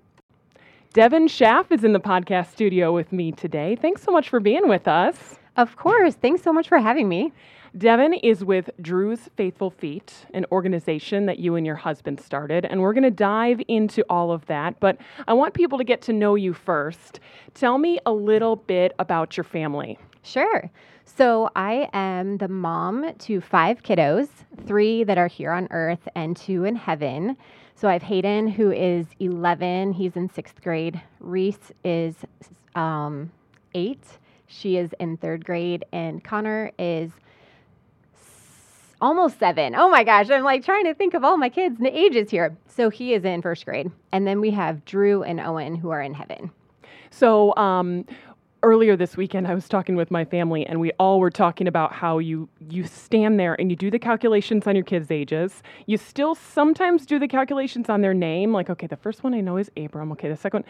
Devin Schaff is in the podcast studio with me today. Thanks so much for being with us. Of course. Thanks so much for having me. Devin is with Drew's Faithful Feet, an organization that you and your husband started, and we're going to dive into all of that. But I want people to get to know you first. Tell me a little bit about your family. Sure. So, I am the mom to five kiddos, three that are here on earth and two in heaven. So, I have Hayden, who is 11. He's in sixth grade. Reese is um, eight. She is in third grade. And Connor is almost seven. Oh my gosh. I'm like trying to think of all my kids' n- ages here. So, he is in first grade. And then we have Drew and Owen, who are in heaven. So, um, earlier this weekend, I was talking with my family, and we all were talking about how you you stand there and you do the calculations on your kids' ages. You still sometimes do the calculations on their name, like okay, the first one I know is Abram. Okay, the second,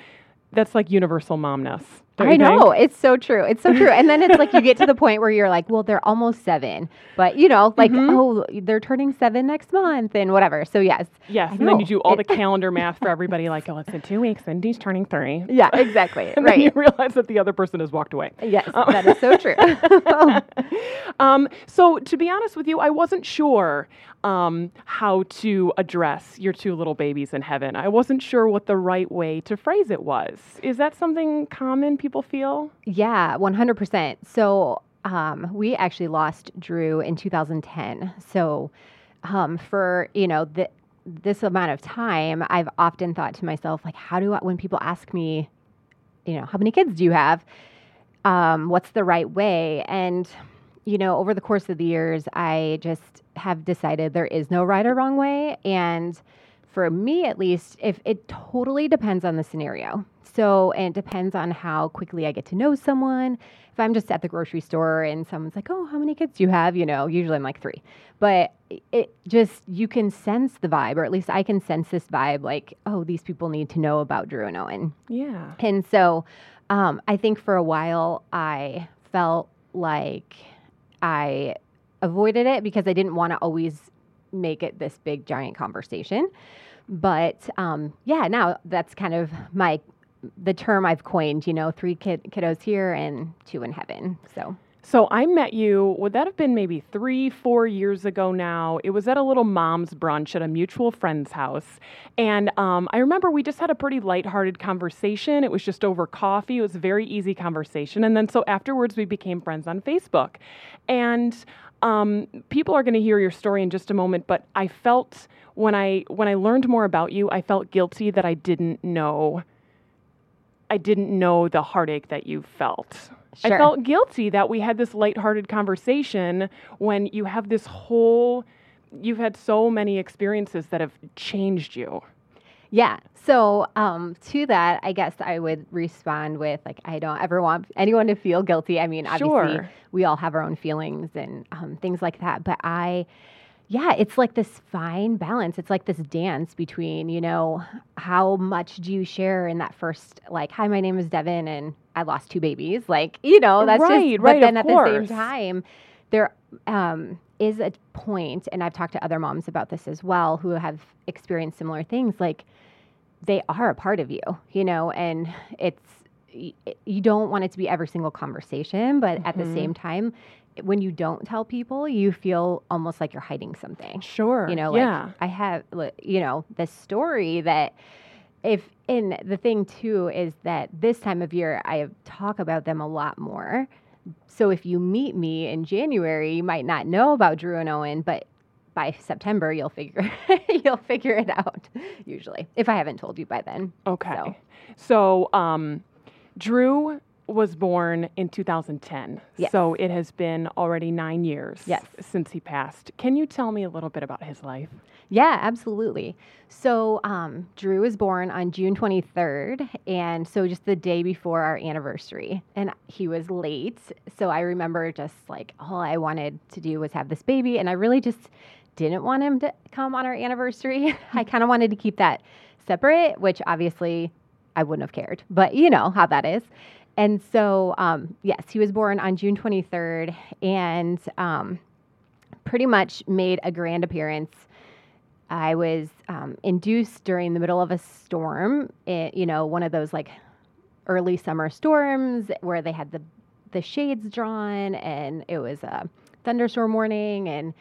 that's like universal momness. I you think? know. It's so true. It's so true. And then it's like you get to the point where you're like, well, they're almost seven. But, you know, like, Mhm. oh, they're turning seven next month and whatever. So, yes. Yes, I and then you do all the calendar math for everybody. Like, oh, it's in two weeks, and he's turning three. Yeah, exactly. Right. Then you realize that the other person has walked away. Yes, Um, that is so true. um, so, to be honest with you, I wasn't sure um, how to address your two little babies in heaven. I wasn't sure what the right way to phrase it was. Is that something common people feel? yeah, 100%. So, um, we actually lost Drew in 2010. So, um, for, you know, the, this amount of time, I've often thought to myself, like, how do I, when people ask me, you know, how many kids do you have? Um, what's the right way? And, you know, over the course of the years, I just have decided there is no right or wrong way. And for me, at least, if it totally depends on the scenario. So, and it depends on how quickly I get to know someone. If I'm just at the grocery store and someone's like, "Oh, how many kids do you have?" You know, usually I'm like three, but it just you can sense the vibe, or at least I can sense this vibe. Like, oh, these people need to know about Drew and Owen. Yeah. And so, um, I think for a while I felt like I avoided it because I didn't want to always make it this big giant conversation. But um, yeah, now that's kind of my the term I've coined. You know, three kid, kiddos here and two in heaven. So. So I met you, would that have been maybe three, four years ago now? It was at a little mom's brunch at a mutual friend's house. And um, I remember we just had a pretty lighthearted conversation. It was just over coffee. It was a very easy conversation. And then so afterwards, we became friends on Facebook. And um, people are going to hear your story in just a moment, but I felt when I when I learned more about you, I felt guilty that I didn't know I didn't know the heartache that you felt. Sure. I felt guilty that we had this lighthearted conversation when you have this whole you've had so many experiences that have changed you. Yeah. So um, to that, I guess I would respond with like, I don't ever want anyone to feel guilty. I mean, obviously, Sure. we all have our own feelings and um, things like that. But I, yeah, it's like this fine balance. It's like this dance between, you know, how much do you share in that first, like, hi, my name is Devin and I lost two babies. Like, you know, that's Right, just, right, but then at the same time, there um, is a point, and I've talked to other moms about this as well who have experienced similar things. Like, they are a part of you, you know, and it's you don't want it to be every single conversation, but at the Mhm. same time, when you don't tell people, you feel almost like you're hiding something. Sure. You know, like yeah. I have, you know, this story that if, and the thing too is that this time of year, I talk about them a lot more. So if you meet me in January, you might not know about Drew and Owen, but by September, you'll figure you'll figure it out. Usually, if I haven't told you by then. Okay. So, um, Drew was born in 2010. Yes. So it has been already nine years Yes. since he passed. Can you tell me a little bit about his life? Yeah, absolutely. So um, Drew was born on June 23rd, and so just the day before our anniversary, and he was late. So I remember just like all I wanted to do was have this baby, and I really just didn't want him to come on our anniversary. I kind of wanted to keep that separate, which obviously I wouldn't have cared, but you know how that is. And so, um, yes, he was born on June 23rd, and um, pretty much made a grand appearance. I was um, induced during the middle of a storm, it, you know, one of those like early summer storms where they had the the shades drawn and it was a thunderstorm warning and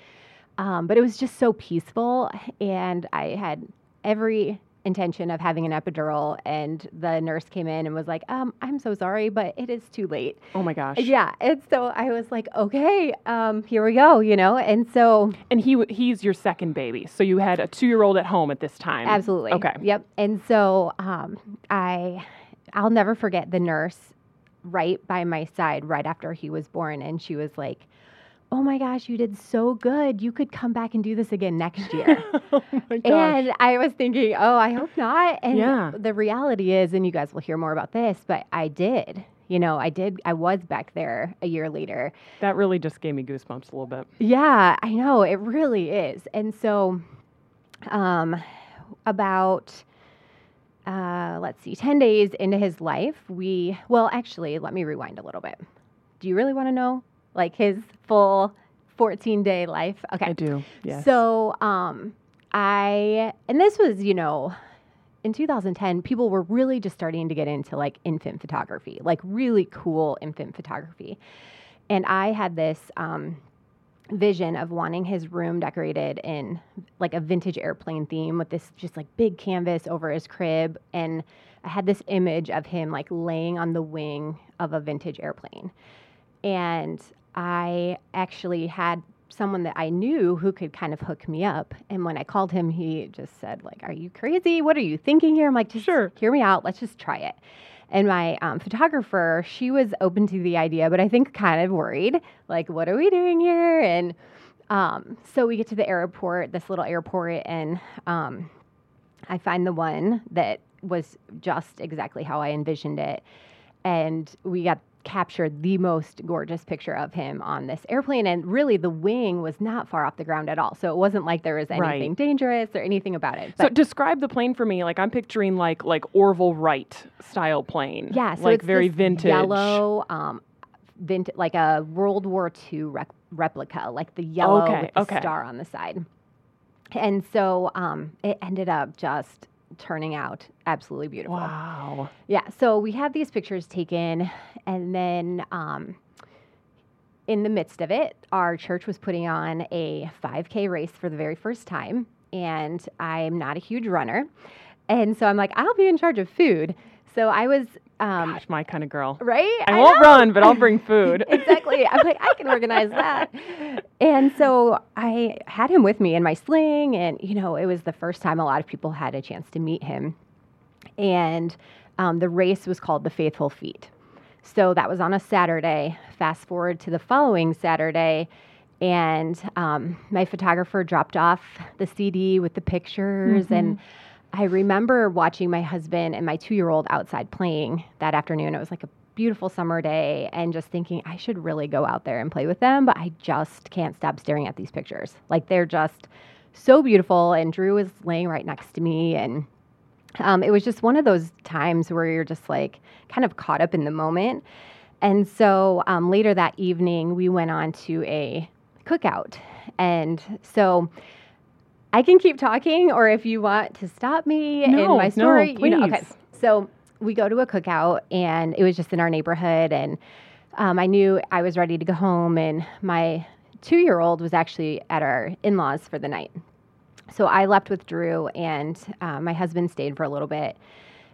um, but it was just so peaceful and I had every intention of having an epidural and the nurse came in and was like, um, I'm so sorry, but it is too late. Oh my gosh. Yeah. And so I was like, okay, um, here we go, you know? And so And he he's your second baby. So you had a two year old at home at this time. Absolutely. Okay. Yep. And so um, I, I'll never forget the nurse right by my side right after he was born, and she was like, "Oh my gosh, you did so good. You could come back and do this again next year." oh my gosh. and I was thinking, "Oh, I hope not." And Yeah. the reality is, and you guys will hear more about this, but I did. You know, I did. I was back there a year later. that really just gave me goosebumps a little bit. Yeah, I know it really is. And so, um, about uh, let's see, ten days into his life, we well, actually, let me rewind a little bit. Do you really want to know, like his full fourteen day life? Okay, I do. Yes. so, um, I, and this was, you know, in 2010, people were really just starting to get into like infant photography, like really cool infant photography. And I had this um, vision of wanting his room decorated in like a vintage airplane theme with this just like big canvas over his crib. And I had this image of him like laying on the wing of a vintage airplane. And I actually had someone that I knew who could kind of hook me up. And when I called him, he just said, like, are you crazy? What are you thinking here? I'm like, just Sure. hear me out. Let's just try it. And my um, photographer, she was open to the idea, but I think kind of worried, like, what are we doing here? And um, so we get to the airport, this little airport, and um, I find the one that was just exactly how I envisioned it. And we got captured the most gorgeous picture of him on this airplane. And really, the wing was not far off the ground at all. So it wasn't like there was anything Right. dangerous or anything about it. So describe the plane for me. Like I'm picturing like like Orville Wright style plane. yeah, so like very vintage. yellow, um, vint- like a World War II replica, like the yellow Okay, with the okay. star on the side. And so um, it ended up just turning out absolutely beautiful. Wow. Yeah, so we had these pictures taken, and then um, in the midst of it, our church was putting on a 5K race for the very first time, and I'm not a huge runner. And so I'm like, I'll be in charge of food. So I was, um, Gosh, my kind of girl. right? I, won't know. run, but I'll bring food. exactly. I'm like, I can organize that. And so I had him with me in my sling, and you know, it was the first time a lot of people had a chance to meet him. And um, the race was called the Faithful Feet. So that was on a Saturday. Fast forward to the following Saturday, and um, my photographer dropped off the CD with the pictures. And I remember watching my husband and my two year old outside playing that afternoon. It was like a beautiful summer day, and just thinking I should really go out there and play with them, but I just can't stop staring at these pictures. Like they're just so beautiful. And Drew was laying right next to me, and um, it was just one of those times where you're just like kind of caught up in the moment. And so um, later that evening, we went on to a cookout. And so I can keep talking, or if you want to stop me in No, my no, story, you know, okay. So we go to a cookout, and it was just in our neighborhood. And um, I knew I was ready to go home, and my two year old was actually at our in laws for the night. So I left with Drew, and uh, my husband stayed for a little bit.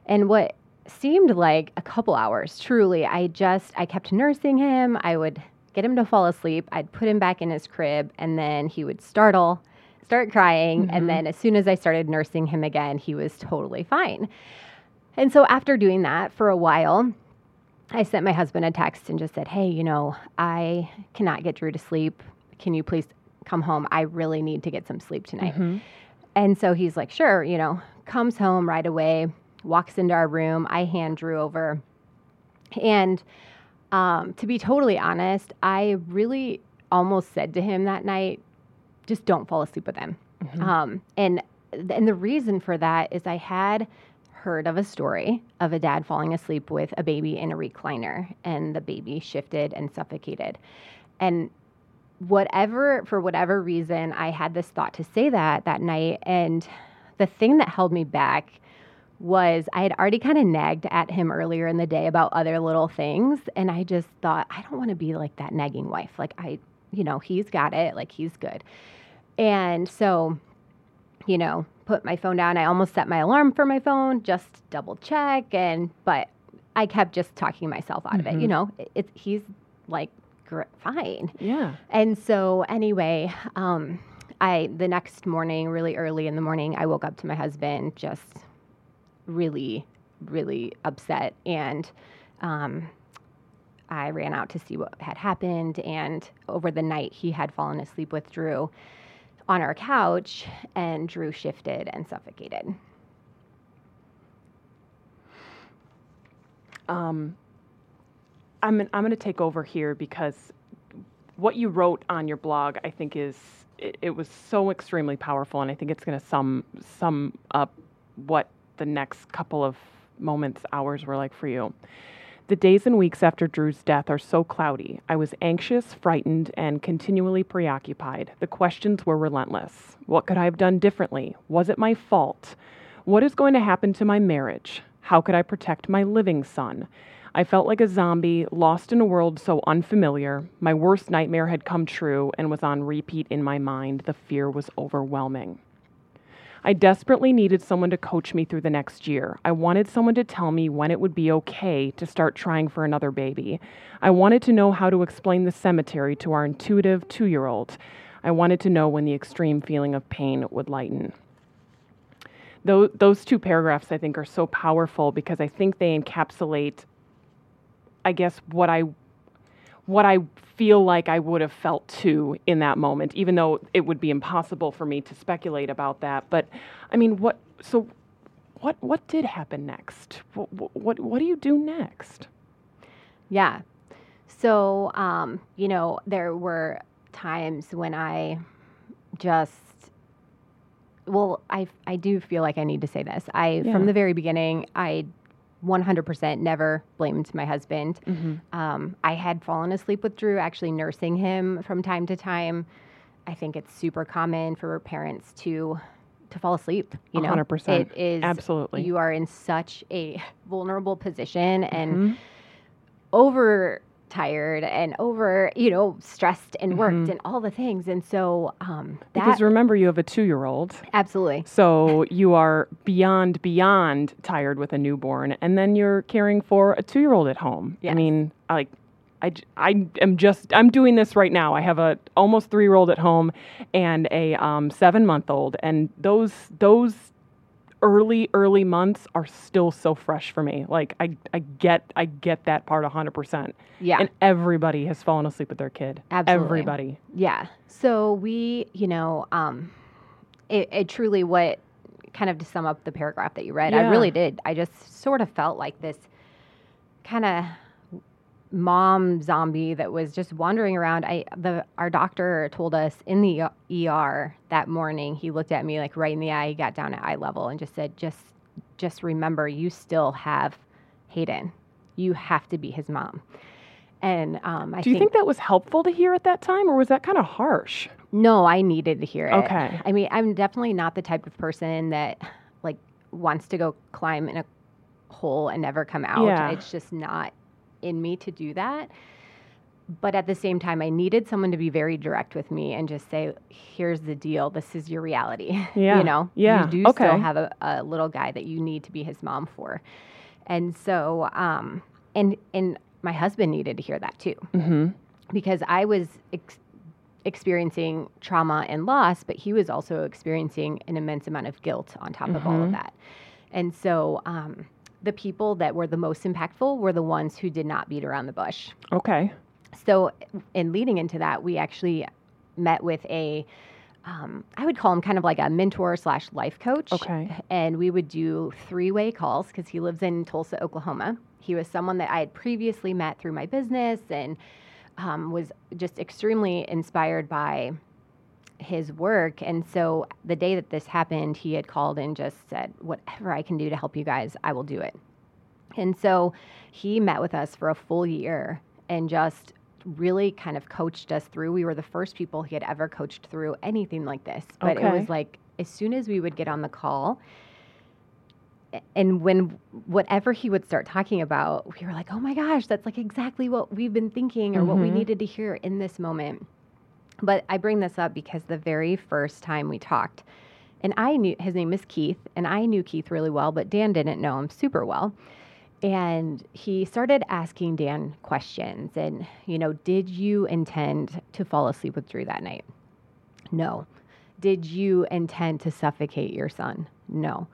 And what seemed like a couple hours, truly, I just I kept nursing him. I would get him to fall asleep. I'd put him back in his crib, and then he would startle, start crying, and then as soon as I started nursing him again, he was totally fine. And so after doing that for a while, I sent my husband a text and just said, Hey, you know, I cannot get Drew to sleep. Can you please come home? I really need to get some sleep tonight. And so he's like, Sure, you know, comes home right away, walks into our room. I hand Drew over. And um, to be totally honest, I really almost said to him that night, just don't fall asleep with him. Um, and and the reason for that is I had heard of a story of a dad falling asleep with a baby in a recliner, and the baby shifted and suffocated. And whatever for whatever reason, I had this thought to say that that night, and the thing that held me back was I had already kind of nagged at him earlier in the day about other little things. And I just thought, I don't want to be like that nagging wife. Like, I, you know, he's got it, like, he's good. And so, you know, put my phone down. I almost set my alarm for my phone, just double check. And, but I kept just talking myself out of it. You know, it, it's, he's like, gr- fine. Yeah. And so anyway, um, I the next morning, really early in the morning, I woke up to my husband just really, really upset, and um, I ran out to see what had happened. And over the night, he had fallen asleep with Drew on our couch, and Drew shifted and suffocated. Um, I'm I'm going to take over here because what you wrote on your blog, I think, is it, it was so extremely powerful, and I think it's going to sum sum up what the next couple of moments, hours were like for you. The days and weeks after Drew's death are so cloudy. I was anxious, frightened, and continually preoccupied. The questions were relentless. What could I have done differently? Was it my fault? What is going to happen to my marriage? How could I protect my living son? I felt like a zombie, lost in a world so unfamiliar. My worst nightmare had come true and was on repeat in my mind. The fear was overwhelming. I desperately needed someone to coach me through the next year. I wanted someone to tell me when it would be okay to start trying for another baby. I wanted to know how to explain the cemetery to our intuitive two year old. I wanted to know when the extreme feeling of pain would lighten. those those two paragraphs I think are so powerful because I think they encapsulate I guess what I what I feel like I would have felt too in that moment, even though it would be impossible for me to speculate about that. But I mean, what so what what did happen next? What what, what do you do next? Yeah. So, um, you know, there were times when I just well, I I do feel like I need to say this. I Yeah. from the very beginning, I 100% never blamed my husband. Um, I had fallen asleep with Drew, actually nursing him from time to time. I think it's super common for parents to to fall asleep. You know, 100%. It is Absolutely. You are in such a vulnerable position and Mhm. over tired and over you know stressed and worked Mhm. and all the things and so um that Because remember, you have a two-year-old, absolutely so you are beyond beyond tired with a newborn, and then you're caring for a two-year-old at home. I mean, like. I like. I, j- I am just I'm doing this right now. I have a almost three year old at home and a um, seven month old, and those those early early months are still so fresh for me. Like I I get I get that part hundred percent. yeah And everybody has fallen asleep with their kid. Absolutely. Everybody. Yeah. So we, you know, um, it, it truly what kind of to sum up the paragraph that you read, I really did. I just sort of felt like this kind of mom zombie that was just wandering around. I the our doctor told us in the ER that morning. He looked at me like right in the eye. He got down at eye level and just said, "Just, just remember, you still have Hayden. You have to be his mom." And um, I Do you think that was helpful to hear at that time, or was that kind of harsh? no, I needed to hear it. Okay. I mean, I'm definitely not the type of person that like wants to go climb in a hole and never come out. Yeah. It's just not in me to do that. But at the same time, I needed someone to be very direct with me and just say, "Here's the deal. This is your reality." Yeah. you know, Yeah. you do still have a, a little guy that you need to be his mom for, and so, um, and and my husband needed to hear that too Mm-hmm. because I was ex- experiencing trauma and loss, but he was also experiencing an immense amount of guilt on top of all of that. And so um, the people that were the most impactful were the ones who did not beat around the bush. Okay. So, in leading into that, we actually met with a, um, I would call him kind of like a mentor slash life coach. Okay. And we would do three way calls because he lives in Tulsa, Oklahoma. He was someone that I had previously met through my business and um, was just extremely inspired by his work. And so the day that this happened, he had called and just said, Whatever I can do to help you guys, I will do it. And so he met with us for a full year and just really kind of coached us through. We were the first people he had ever coached through anything like this. But it was like as soon as we would get on the call, and when whatever he would start talking about, we were like, oh my gosh, that's like exactly what we've been thinking or what we Mhm. needed to hear in this moment. But I bring this up because the very first time we talked, and I knew his name is Keith, and I knew Keith really well, but Dan didn't know him super well. And he started asking Dan questions. And, you know, did you intend to fall asleep with Drew that night? No. Did you intend to suffocate your son? No.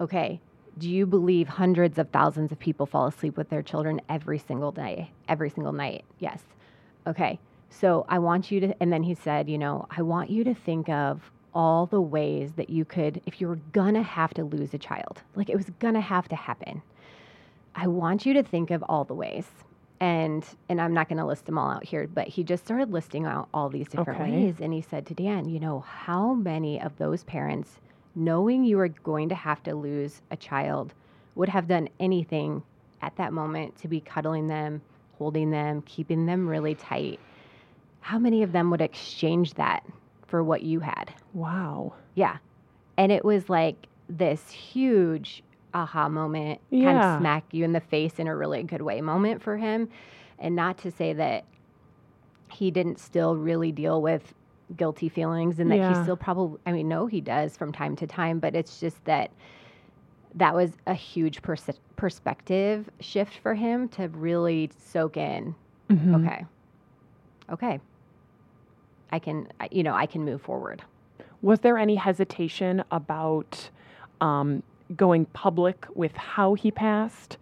Okay. Do you believe hundreds of thousands of people fall asleep with their children every single day, every single night? Yes. Okay. So I want you to, and then he said, you know, I want you to think of all the ways that you could, if you were gonna have to lose a child, like it was gonna have to happen. I want you to think of all the ways. And and I'm not to list them all out here, but he just started listing out all these different Okay. ways and he said to Dan, you know, how many of those parents knowing you were going to have to lose a child would have done anything at that moment to be cuddling them, holding them, keeping them really tight? How many of them would exchange that for what you had? Wow. Yeah. And it was like this huge aha moment, kind of smack you in the face in a really good way moment for him. And not to say that he didn't still really deal with guilty feelings and that Yeah. he still probably, I mean, no, he does from time to time, but it's just that that was a huge pers- perspective shift for him to really soak in. Mhm. Okay. Okay. I can, you know, I can move forward. Was there any hesitation about um, going public with how he passed?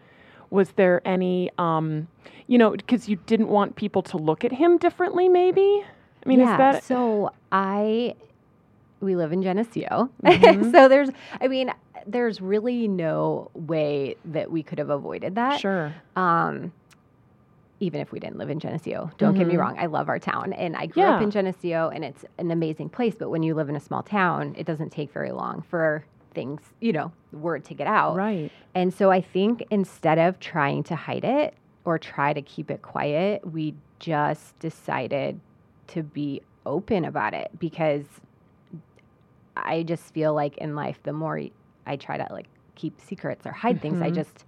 Was there any, um, you know, because you didn't want people to look at him differently, maybe? I mean, yeah, is that so I we live in Geneseo. Mhm. so there's I mean, there's really no way that we could have avoided that. sure? Um even if we didn't live in Geneseo. Don't get me Mhm. wrong, I love our town and I grew up in Geneseo and it's an amazing place, but when you live in a small town, it doesn't take very long for things, you know, word to get out. Right. And so I think instead of trying to hide it or try to keep it quiet, we just decided to be open about it because I just feel like in life, the more I try to like keep secrets or hide things, I Mhm. just,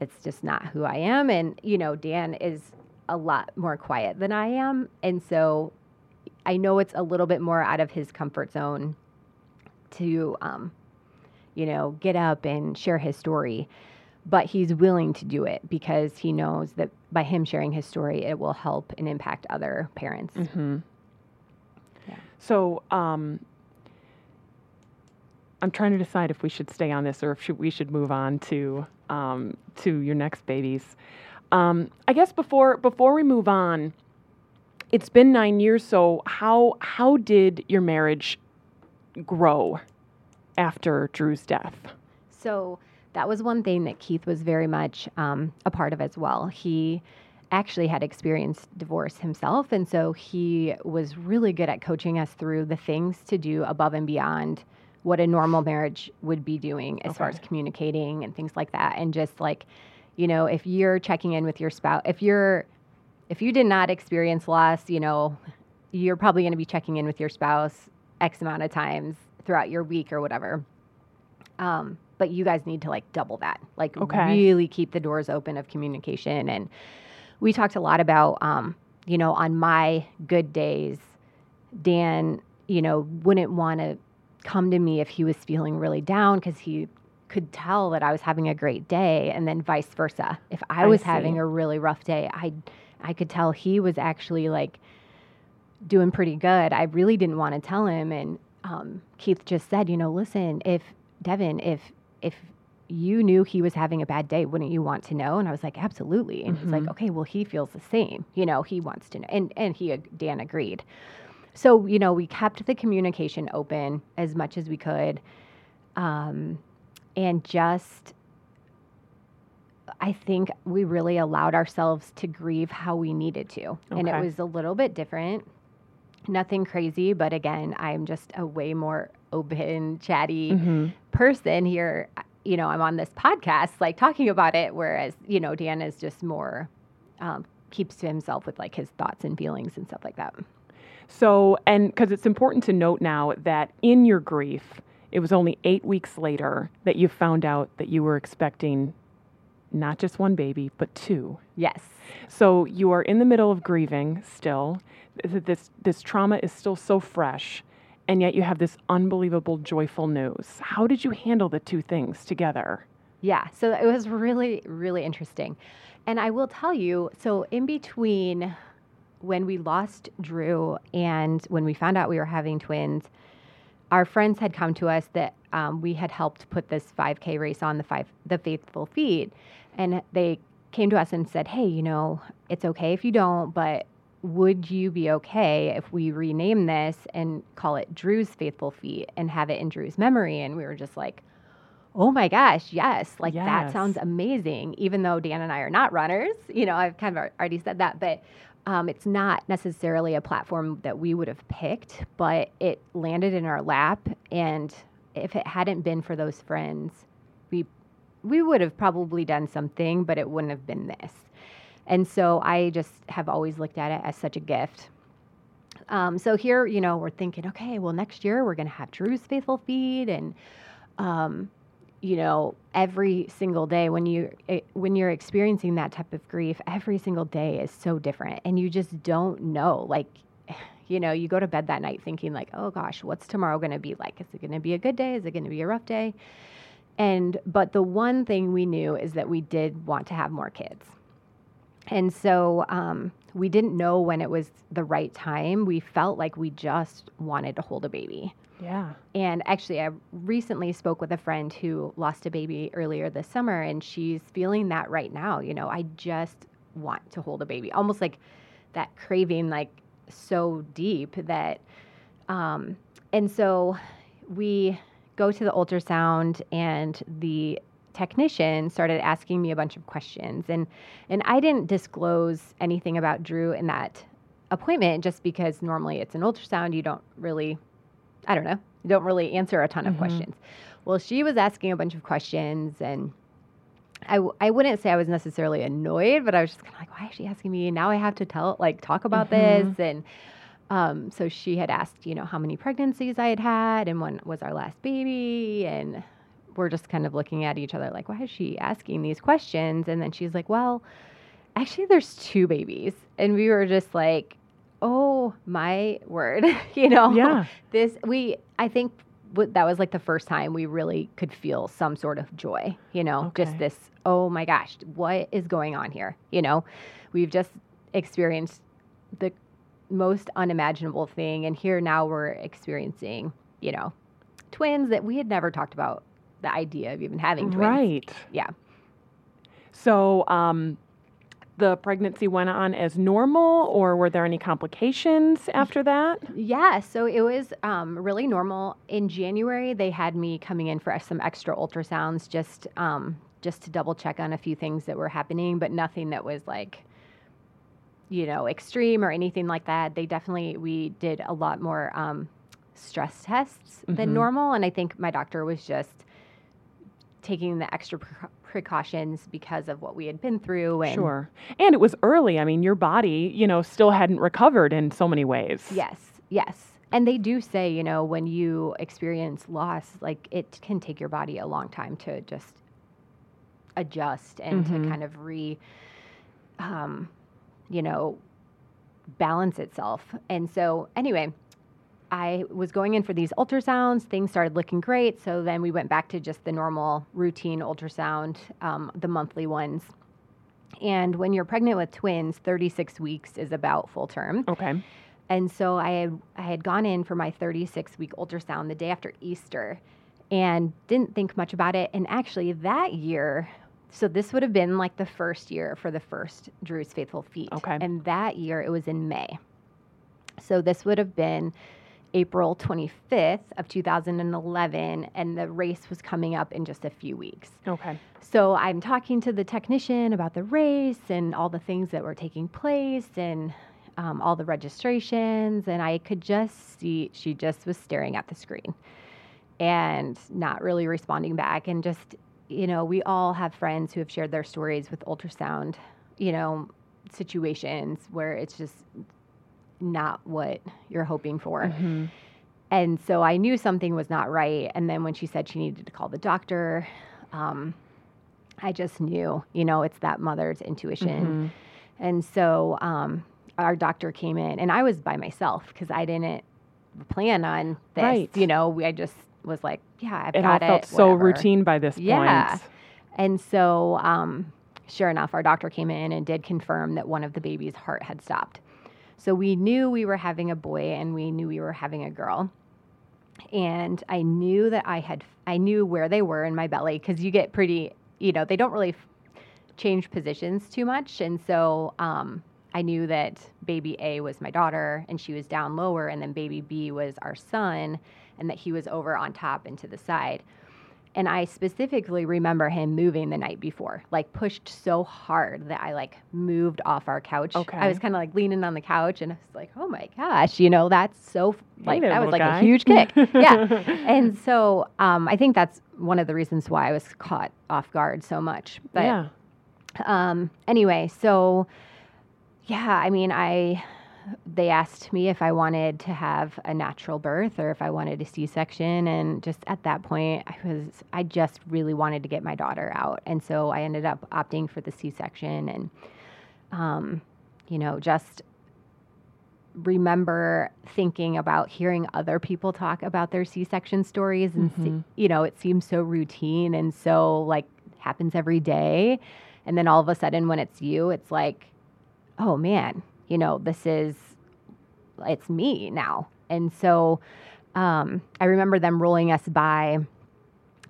it's just not who I am. And, you know, Dan is a lot more quiet than I am. And so I know it's a little bit more out of his comfort zone to, um, you know, get up and share his story. But he's willing to do it because he knows that by him sharing his story, it will help and impact other parents. Mm-hmm. Yeah. So, um, I'm trying to decide if we should stay on this or if should, we should move on to um, to your next babies. Um, I guess before before we move on, it's been nine years. So how how did your marriage grow after Drew's death? So that was one thing that Keith was very much um, a part of as well. He actually had experienced divorce himself, and so he was really good at coaching us through the things to do above and beyond what a normal marriage would be doing as far as communicating and things like that. And just like, you know, if you're checking in with your spouse, if you're if you did not experience loss, you know, you're probably going to be checking in with your spouse X amount of times throughout your week or whatever. Um, but you guys need to like double that, like Okay. really keep the doors open of communication. And we talked a lot about, um, you know, on my good days, Dan, you know, wouldn't want to come to me if he was feeling really down because he could tell that I was having a great day, and then vice versa. If I I was see. having a really rough day, I I could tell he was actually like doing pretty good. I really didn't want to tell him, and um, Keith just said, you know, listen, if Devin, if if you knew he was having a bad day, wouldn't you want to know? And I was like, absolutely. And he's like, Mhm. okay, well, he feels the same. You know, he wants to know, and and he Dan agreed. So you know, we kept the communication open as much as we could, um, and just. I think we really allowed ourselves to grieve how we needed to. And it was a little bit different nothing crazy, but again, I'm just a way more open, chatty Mm-hmm. person here. You know, I'm on this podcast, like talking about it, whereas, you know, Dan is just more, um, keeps to himself with like his thoughts and feelings and stuff like that. So, and because it's important to note now that in your grief, it was only eight weeks later that you found out that you were expecting not just one baby, but two. Yes. So you are in the middle of grieving still. Th- This this trauma is still so fresh, and yet you have this unbelievable joyful news. How did you handle the two things together? Yeah, so it was really, really interesting. And I will tell you so, in between when we lost Drew and when we found out we were having twins, our friends had come to us that um, we had helped put this 5K race on the five the Faithful Feet, and they came to us and said, "Hey, you know, it's okay if you don't, but would you be okay if we rename this and call it Drew's Faithful Feet and have it in Drew's memory?" And we were just like, "Oh my gosh, yes! Like that sounds amazing." Even though Dan and I are not runners, you know, I've kind of already said that, but um, it's not necessarily a platform that we would have picked, but it landed in our lap. And if it hadn't been for those friends, we we would have probably done something, but it wouldn't have been this. And so I just have always looked at it as such a gift. Um, so here, you know, we're thinking, okay, well, next year we're going to have Drew's Faithful Feet, and um, you know, every single day when you eh, when you're experiencing that type of grief, every single day is so different, and you just don't know. Like, you know, you go to bed that night thinking like, oh gosh, what's tomorrow going to be like? Is it going to be a good day? Is it going to be a rough day? And but the one thing we knew is that we did want to have more kids. And so um, we didn't know when it was the right time. We felt like we just wanted to hold a baby. Yeah. And actually, I recently spoke with a friend who lost a baby earlier this summer, and she's feeling that right now. You know, I just want to hold a baby, almost like that craving, like so deep that, um, and so we go to the ultrasound, and the technician started asking me a bunch of questions, and and I didn't disclose anything about Drew in that appointment just because normally it's an ultrasound, you don't really I don't know. You don't really answer a ton of questions. Well, she was asking a bunch of questions, and I, w- I wouldn't say I was necessarily annoyed, but I was just kind of like, why is she asking me? Now I have to tell, like, talk about this. And um, so she had asked, you know, how many pregnancies I had had and when was our last baby. And we're just kind of looking at each other like, why is she asking these questions? And then she's like, well, actually, there's two babies. And we were just like, oh my word, you know? Yeah. This, we, I think w- that was like the first time we really could feel some sort of joy, you know? Just this, oh my gosh, what is going on here? You know? We've just experienced the most unimaginable thing. And here now we're experiencing, you know, twins that we had never talked about the idea of even having twins. Right. Yeah. So, um, the pregnancy went on as normal, or were there any complications after that? Yeah, so it was um, really normal. In January, they had me coming in for some extra ultrasounds just um, just to double check on a few things that were happening, but nothing that was like, you know, extreme or anything like that. They definitely we did a lot more um, stress tests than Mhm. normal, and I think my doctor was just taking the extra precau- precautions because of what we had been through. And Sure. And it was early. I mean, your body, you know, still hadn't recovered in so many ways. Yes, yes. And they do say, you know, when you experience loss, like it can take your body a long time to just adjust and Mhm. to kind of re, um, you know, balance itself. And so, anyway, I was going in for these ultrasounds. Things started looking great. So then we went back to just the normal routine ultrasound, um, the monthly ones. And when you're pregnant with twins, 36 weeks is about full term. Okay. And so I had I had gone in for my 36 week ultrasound the day after Easter and didn't think much about it. And actually that year, so this would have been like the first year for the first Drew's Faithful Feet. Okay. And that year it was in May. So this would have been April 25th of 2011 and the race was coming up in just a few weeks. Okay. So I'm talking to the technician about the race and all the things that were taking place and um, all the registrations. And I could just see she just was staring at the screen and not really responding back. And just, you know, we all have friends who have shared their stories with ultrasound, you know, situations where it's just not what you're hoping for. Mhm. And so I knew something was not right. And then when she said she needed to call the doctor, um, I just knew, you know, it's that mother's intuition. Mhm. And so um, our doctor came in, and I was by myself because I didn't plan on this. Right. You know, we, I just was like, yeah, I've It all got it. felt so whatever. routine by this Yeah. point. And so, um, sure enough, our doctor came in and did confirm that one of the baby's heart had stopped. So we knew we were having a boy and we knew we were having a girl. And I knew that I had, I knew where they were in my belly because you get pretty, you know, they don't really f- change positions too much. And so um, I knew that baby A was my daughter and she was down lower, and then baby B was our son, and that he was over on top and to the side. And I specifically remember him moving the night before, like pushed so hard that I like moved off our couch. Okay. I was kind of like leaning on the couch and I was like, oh my gosh, you know, that's so, like, there, that was like guy. a huge kick. yeah. And so um, I think that's one of the reasons why I was caught off guard so much. But yeah. um, anyway, so yeah, I mean, I they asked me if I wanted to have a natural birth or if I wanted a C-section, and just at that point, I was I just really wanted to get my daughter out, and so I ended up opting for the C-section, and um, you know, just remember thinking about hearing other people talk about their C-section stories and see, you know it seems so routine and so like happens every day and then all of a sudden when it's you it's like oh man you know this is it's me now. And so um, I remember them rolling us by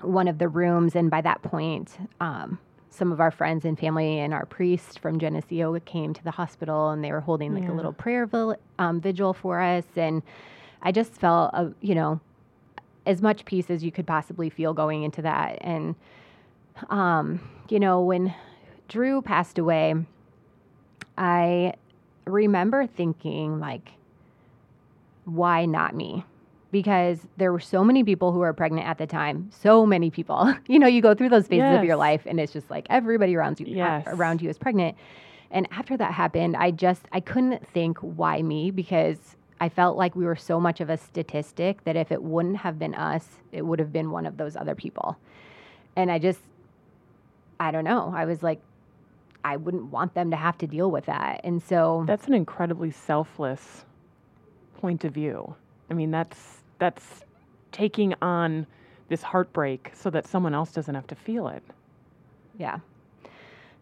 one of the rooms, and by that point, um, some of our friends and family and our priest from Geneseo came to the hospital, and they were holding like Yeah. a little prayer vil- um, vigil for us, and I just felt, uh, you know, as much peace as you could possibly feel going into that, and um, you know, when Drew passed away, I remember thinking like, why not me? Because there were so many people who were pregnant at the time. So many people. you know, you go through those phases of your life, and it's just like everybody around you uh, Yes. around you is pregnant. And after that happened, I just I couldn't think why me because I felt like we were so much of a statistic that if it wouldn't have been us, it would have been one of those other people. And I just I don't know. I was like I wouldn't want them to have to deal with that. And so That's an incredibly selfless point of view. I mean, that's that's taking on this heartbreak so that someone else doesn't have to feel it. Yeah.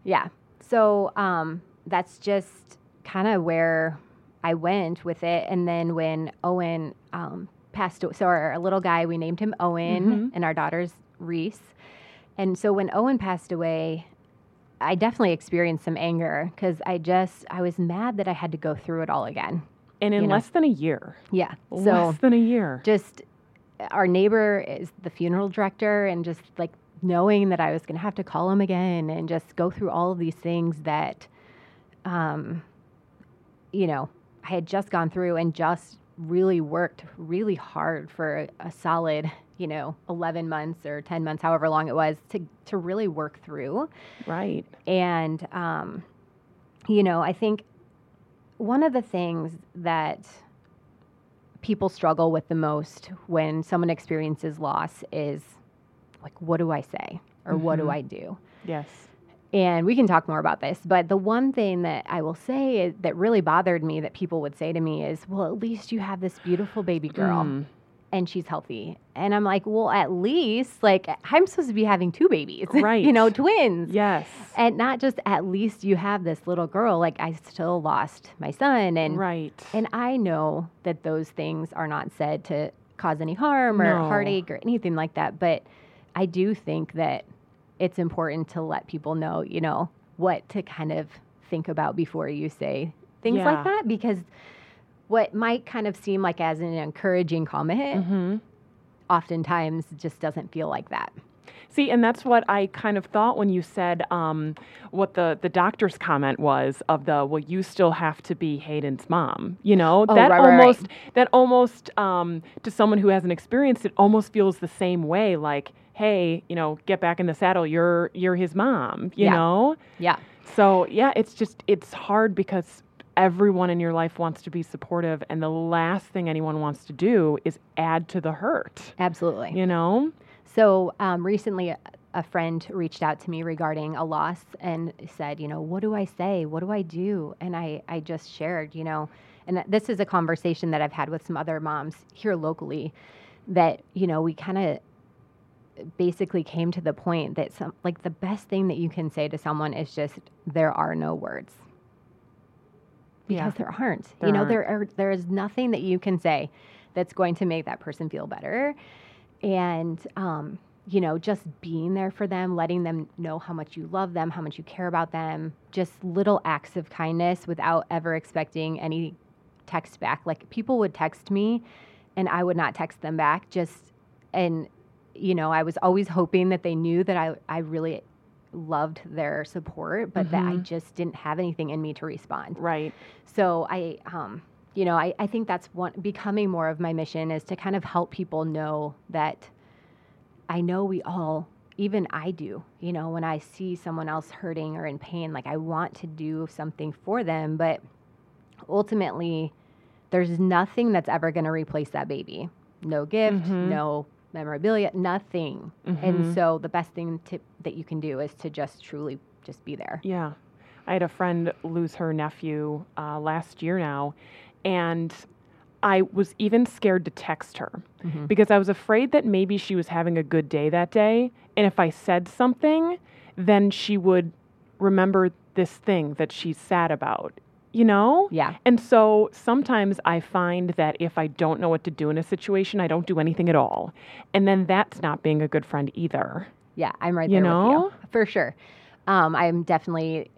Yeah. So um, that's just kind of where I went with it. And then when Owen um, passed away, so our little guy, we named him Owen, and our daughter's Reese. And so when Owen passed away, I definitely experienced some anger because I just, I was mad that I had to go through it all again. And in You know. less than a year, Yeah. So less than a year. just our neighbor is the funeral director and just like knowing that I was going to have to call him again and just go through all of these things that um you know I had just gone through and just really worked really hard for a, a solid you know 11 months or 10 months however long it was to to really work through right. and, um, you know, I think one of the things that people struggle with the most when someone experiences loss is like, what do I say? Or what do I do? Yes. And we can talk more about this, but the one thing that I will say that really bothered me that people would say to me is, well, at least you have this beautiful baby girl Mm. And she's healthy. And I'm like, well, at least, like, I'm supposed to be having two babies, Right. you know, twins. Yes. And not just at least you have this little girl, like I still lost my son and right. and I know that those things are not said to cause any harm or No. heartache or anything like that, but I do think that it's important to let people know, you know, what to kind of think about before you say things Yeah. like that because what might kind of seem like as an encouraging comment hmm oftentimes just doesn't feel like that. See, and that's what I kind of thought when you said um, what the, the doctor's comment was of the well, you still have to be Hayden's mom. You know Oh, that right, right, right. almost that almost um, to someone who hasn't experienced it almost feels the same way. Like, hey, you know, get back in the saddle. You're you're his mom. You Yeah. know. Yeah. So yeah, it's just it's hard because everyone in your life wants to be supportive, and the last thing anyone wants to do is add to the hurt. Absolutely. You know. So um, recently, a, friend reached out to me regarding a loss and said, you know, what do I say? What do I do? And I, I just shared, you know, and this is a conversation that I've had with some other moms here locally that, you know, we kind of basically came to the point that some like the best thing that you can say to someone is just there are no words Yeah. because there aren't There you know aren't. there are there is nothing that you can say that's going to make that person feel better and um, you know just being there for them letting them know how much you love them how much you care about them just little acts of kindness without ever expecting any text back like people would text me and i would not text them back just and you know i was always hoping that they knew that i, I really loved their support but that i just didn't have anything in me to respond Right. so I, um, you know, I, I think that's one becoming more of my mission is to kind of help people know that I know we all, even I do, you know, when I see someone else hurting or in pain, like I want to do something for them, but ultimately, there's nothing that's ever going to replace that baby. No gift, no memorabilia, nothing. And so the best thing to, that you can do is to just truly just be there. Yeah. I had a friend lose her nephew uh, last year now, and I was even scared to text her because I was afraid that maybe she was having a good day that day. And if I said something, then she would remember this thing that she's sad about. You know? Yeah. And so sometimes I find that if I don't know what to do in a situation, I don't do anything at all. And then that's not being a good friend either. Yeah, I'm right You there with you for sure. Um, I'm definitely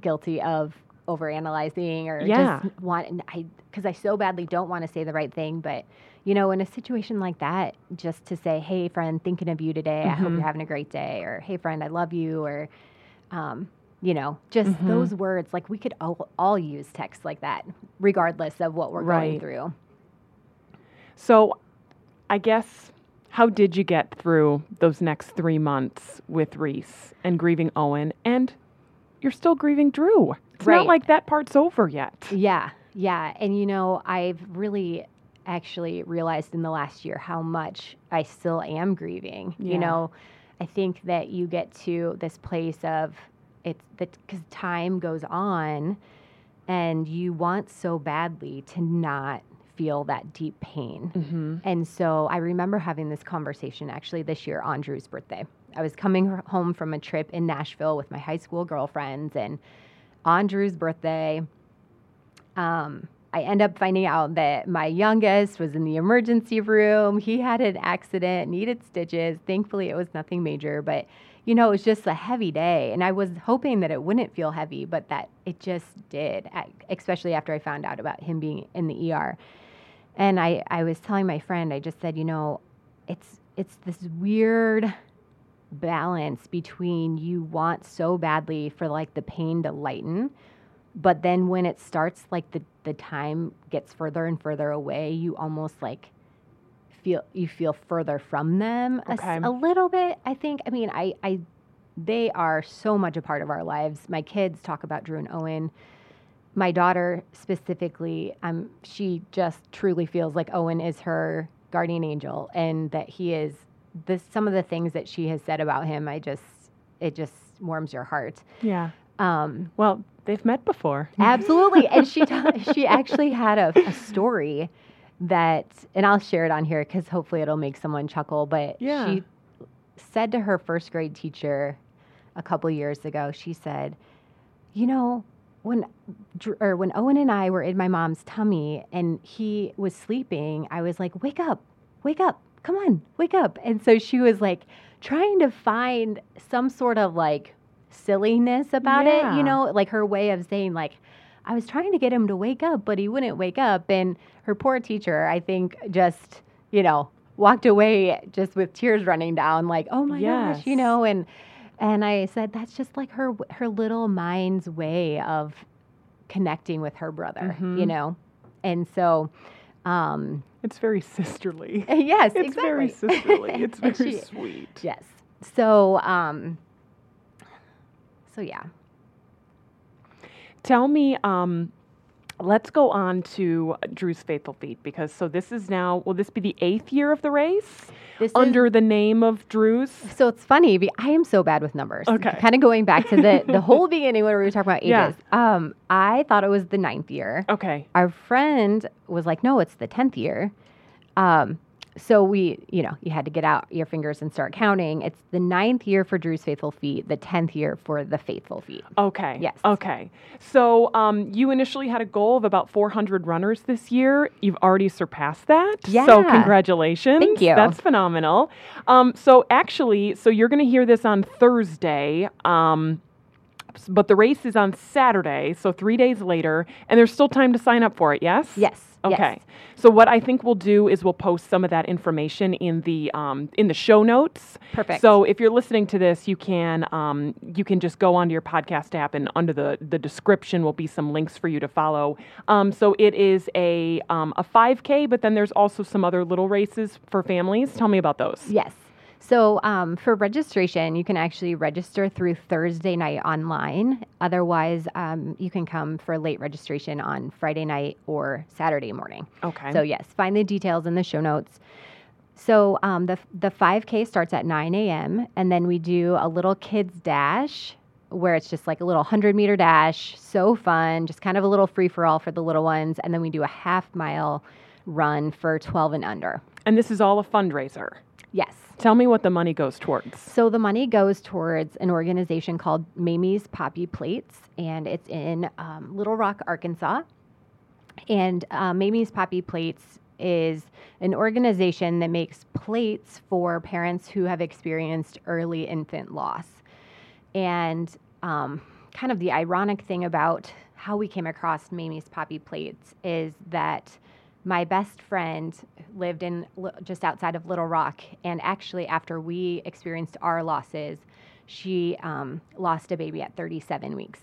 guilty of overanalyzing or Yeah. just want I because I so badly don't want to say the right thing, but you know, in a situation like that, just to say, "Hey, friend, thinking of you today. I hope Mhm. you're having a great day," or "Hey, friend, I love you," or um, you know, just Mhm. those words. Like we could all, all use text like that, regardless of what we're Right. going through. So I guess how did you get through those next three months with Reese and grieving Owen? And you're still grieving Drew. It's Right. not like that part's over yet. Yeah, yeah. And you know, I've really actually realized in the last year how much I still am grieving. Yeah. You know, I think that you get to this place of it's that because time goes on and you want so badly to not feel that deep pain. Mm-hmm. And so I remember having this conversation actually this year on Drew's birthday. I was coming home from a trip in Nashville with my high school girlfriends, and on Drew's birthday, um, I end up finding out that my youngest was in the emergency room. He had an accident, needed stitches. Thankfully, it was nothing major, but you know, it was just a heavy day. And I was hoping that it wouldn't feel heavy, but that it just did, especially after I found out about him being in the ER. And I, I was telling my friend, I just said, you know, it's it's this weird balance between you want so badly for like the pain to lighten, but then when it starts like the, the time gets further and further away, you almost like feel you feel further from them Okay. a, little bit. I think. I mean, I I they are so much a part of our lives. My kids talk about Drew and Owen my daughter specifically, um, she just truly feels like Owen is her guardian angel, and that he is this. Some of the things that she has said about him, I just it just warms your heart. Yeah. Um, Well, they've met before. absolutely, and she ta- she actually had a, a story that, and I'll share it on here because hopefully it'll make someone chuckle. But Yeah. she said to her first grade teacher a couple years ago, she said, "You know, when or when Owen and I were in my mom's tummy and he was sleeping, I was like, "Wake up. Wake up. Come on. Wake up." And so she was like trying to find some sort of like silliness about it, you know, like her way of saying like I was trying to get him to wake up, but he wouldn't wake up and her poor teacher, I think just, you know, walked away just with tears running down like, "Oh my gosh," you know, and and I said that's just like her her little mind's way of connecting with her brother, you Mhm. know. And so um It's very sisterly. yes, It's very sisterly. It's very she- sweet. Yes. So um so yeah. Tell me, um, let's go on to Drew's Faithful Feet because so this is now, will this be the eighth year of the race This is under the name of Drew's? So it's funny. I am so bad with numbers. Okay. Kind of going back to the the whole beginning when we were talking about ages. Yeah. Um, I thought it was the ninth year. Okay. Our friend was like, "No, it's the tenth year." Um, so we, you know, you had to get out your fingers and start counting. It's the ninth year for Drew's Faithful Feet, the tenth year for the Faithful Feet. Okay. Yes. Okay. So um, you initially had a goal of about 400 runners this year. You've already surpassed that. Yeah. So congratulations. Thank you. That's phenomenal. Um, so actually, so you're going to hear this on Thursday. Um, s- but the race is on Saturday, so three days later, and there's still time to sign up for it. Yes. Yes. yes. Okay. So what I think we'll do is we'll post some of that information in the um, in the show notes. Perfect. So if you're listening to this, you can um, you can just go onto your podcast app and under the the description will be some links for you to follow. Um, so it is a um, a 5K, but then there's also some other little races for families. Tell me about those. Yes. So um, for registration, you can actually register through Thursday night online. Otherwise, um, you can come for late registration on Friday night or Saturday morning. Okay. So yes, find the details in the show notes. So um, the the 5K starts at 9 a.m. and then we do a little kids dash where it's just like a little 100 meter dash, so fun, just kind of a little free for all for the little ones, and then we do a half mile run for 12 and under. and this is all a fundraiser. Yes. Tell me what the money goes towards. So the money goes towards an organization called Mamie's Poppy Plates, and it's in um, Little Rock, Arkansas. And uh, Mamie's Poppy Plates is an organization that makes plates for parents who have experienced early infant loss. And um, kind of the ironic thing about how we came across Mamie's Poppy Plates is that my best friend lived in just outside of Little Rock, and actually, after we experienced our losses, she um, lost a baby at 37 weeks,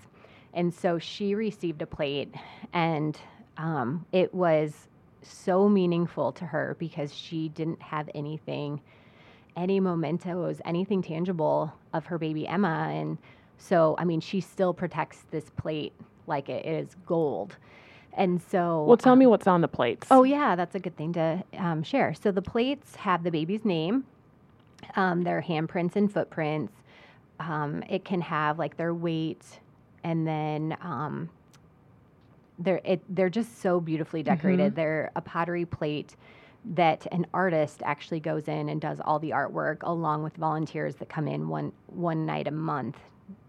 and so she received a plate, and um, it was so meaningful to her because she didn't have anything, any mementos, anything tangible of her baby Emma, and so I mean, she still protects this plate like it is gold. And so, Well, tell me um, what's on the plates. Oh, yeah, that's a good thing to um, share. So the plates have the baby's name, um, their handprints and footprints. Um, it can have like their weight, and then um, they're it, they're just so beautifully decorated. They're a pottery plate that an artist actually goes in and does all the artwork, along with volunteers that come in one one night a month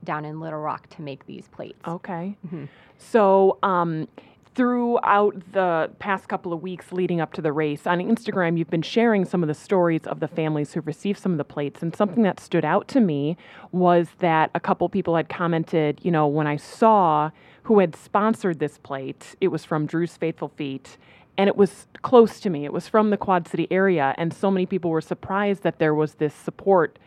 down in Little Rock to make these plates. Okay. Mhm. So, um, throughout the past couple of weeks leading up to the race, on Instagram, you've been sharing some of the stories of the families who've received some of the plates. And something that stood out to me was that a couple people had commented, you know, when I saw who had sponsored this plate, it was from Drew's Faithful Feet. And it was close to me. It was from the Quad City area. And so many people were surprised that there was this support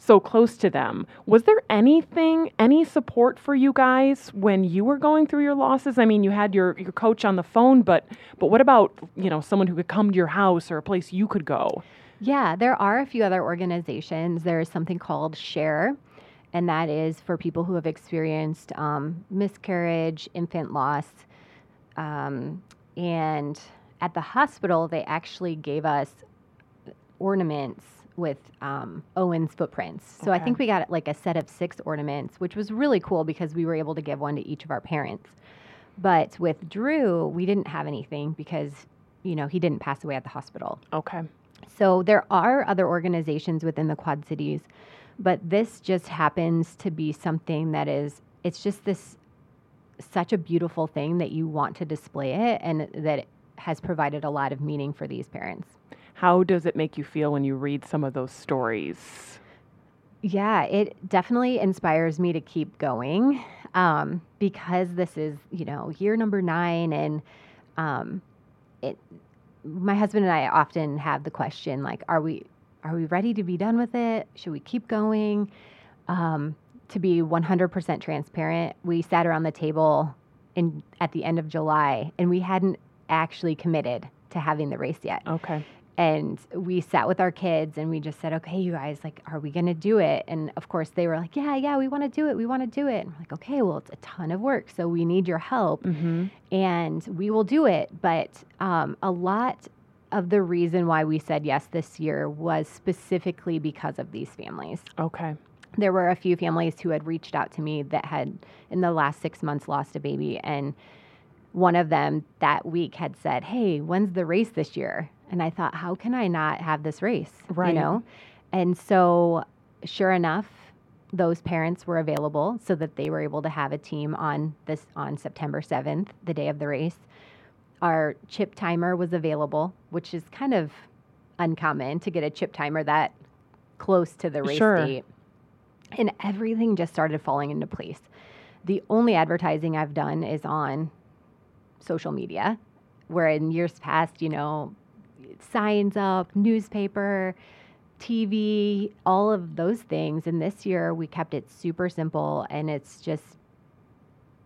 so close to them. Was there anything, any support for you guys when you were going through your losses? I mean, you had your, your coach on the phone, but but what about you know someone who could come to your house or a place you could go? Yeah, there are a few other organizations. There's something called Share, and that is for people who have experienced um, miscarriage, infant loss. Um, and at the hospital, they actually gave us ornaments with um, Owen's footprints. So I think we got like a set of six ornaments, which was really cool because we were able to give one to each of our parents. But with Drew, we didn't have anything because, you know, he didn't pass away at the hospital. Okay. So there are other organizations within the Quad Cities, but this just happens to be something that is it's just this such a beautiful thing that you want to display it and that it has provided a lot of meaning for these parents. How does it make you feel when you read some of those stories? Yeah, it definitely inspires me to keep going um, because this is, you know, year number nine, and um, it. My husband and I often have the question like, are we are we ready to be done with it? Should we keep going? Um, to be 100% transparent, we sat around the table in at the end of July, and we hadn't actually committed to having the race yet Okay. And we sat with our kids and we just said okay you guys like are we going to do it? And of course they were like yeah yeah we want to do it we want to do it. And we're like okay well it's a ton of work so we need your help. Mm-hmm. and we will do it. But um, a lot of the reason why we said yes this year was specifically because of these families. Okay. there were a few families who had reached out to me that had in the last six months lost a baby. And one of them that week had said hey when's the race this year and i thought how can i not have this race Right. you know and so sure enough those parents were available so that they were able to have a team on this on september 7th the day of the race our chip timer was available which is kind of uncommon to get a chip timer that close to the race Sure. date and everything just started falling into place. The only advertising I've done is on social media, where in years past, you know, signs up, newspaper, TV, all of those things. And this year we kept it super simple. And it's just,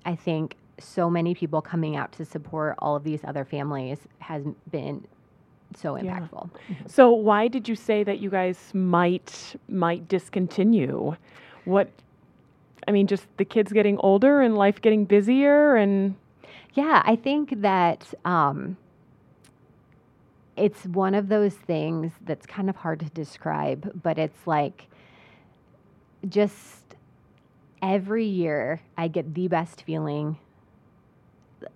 I think, so many people coming out to support all of these other families has been so Yeah. impactful. So why did you say that you guys might might discontinue? What I mean, just the kids getting older and life getting busier and Yeah, I think that um, it's one of those things that's kind of hard to describe, but it's like just every year I get the best feeling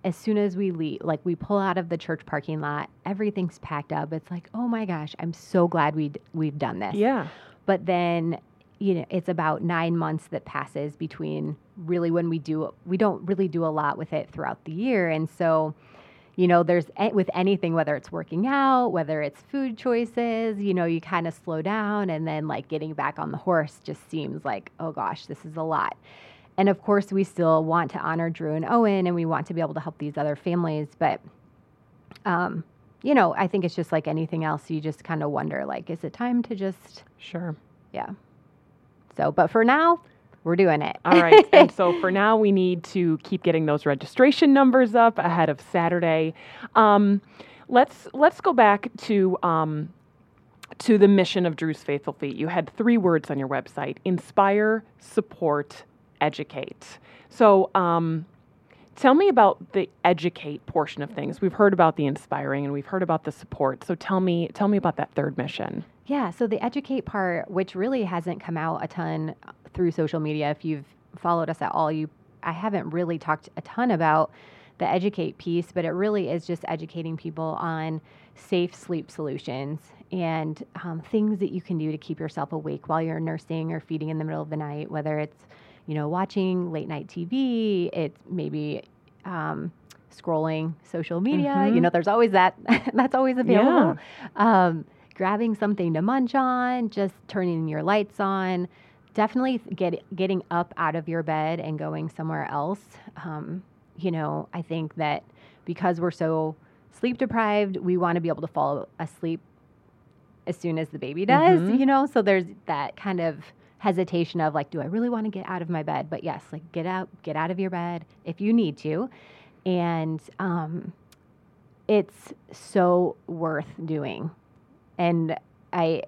as soon as we leave, like we pull out of the church parking lot, everything's packed up. It's like, oh my gosh, I'm so glad we we've done this. Yeah. But then, you know, it's about nine months that passes between really when we do we don't really do a lot with it throughout the year, and so. You know, there's with anything, whether it's working out, whether it's food choices, you know, you kind of slow down and then like getting back on the horse just seems like, oh gosh, this is a lot. And of course, we still want to honor Drew and Owen and we want to be able to help these other families. But, um, you know, I think it's just like anything else. You just kind of wonder, like, is it time to just, Sure. yeah. So, but for now, we're doing it. All right. and so for now, we need to keep getting those registration numbers up ahead of Saturday. Um, let's let's go back to um, to the mission of Drew's Faithful Feet. You had three words on your website: inspire, support, educate. So. Um, Tell me about the educate portion of things. We've heard about the inspiring and we've heard about the support. So tell me tell me about that third mission. Yeah, so the educate part, which really hasn't come out a ton through social media, if you've followed us at all, you I haven't really talked a ton about the educate piece, but it really is just educating people on safe sleep solutions and um, things that you can do to keep yourself awake while you're nursing or feeding in the middle of the night, whether it's you know watching late night TV, it's maybe um, scrolling social media. You know, there's always that. that's always available. Um, grabbing something to munch on, just turning your lights on. Definitely get getting up out of your bed and going somewhere else. Um, you know, I think that because we're so sleep deprived, we want to be able to fall asleep as soon as the baby does. You know, so there's that kind of hesitation of like, do I really want to get out of my bed? But yes, like get out, get out of your bed if you need to, and um, it's so worth doing. And I,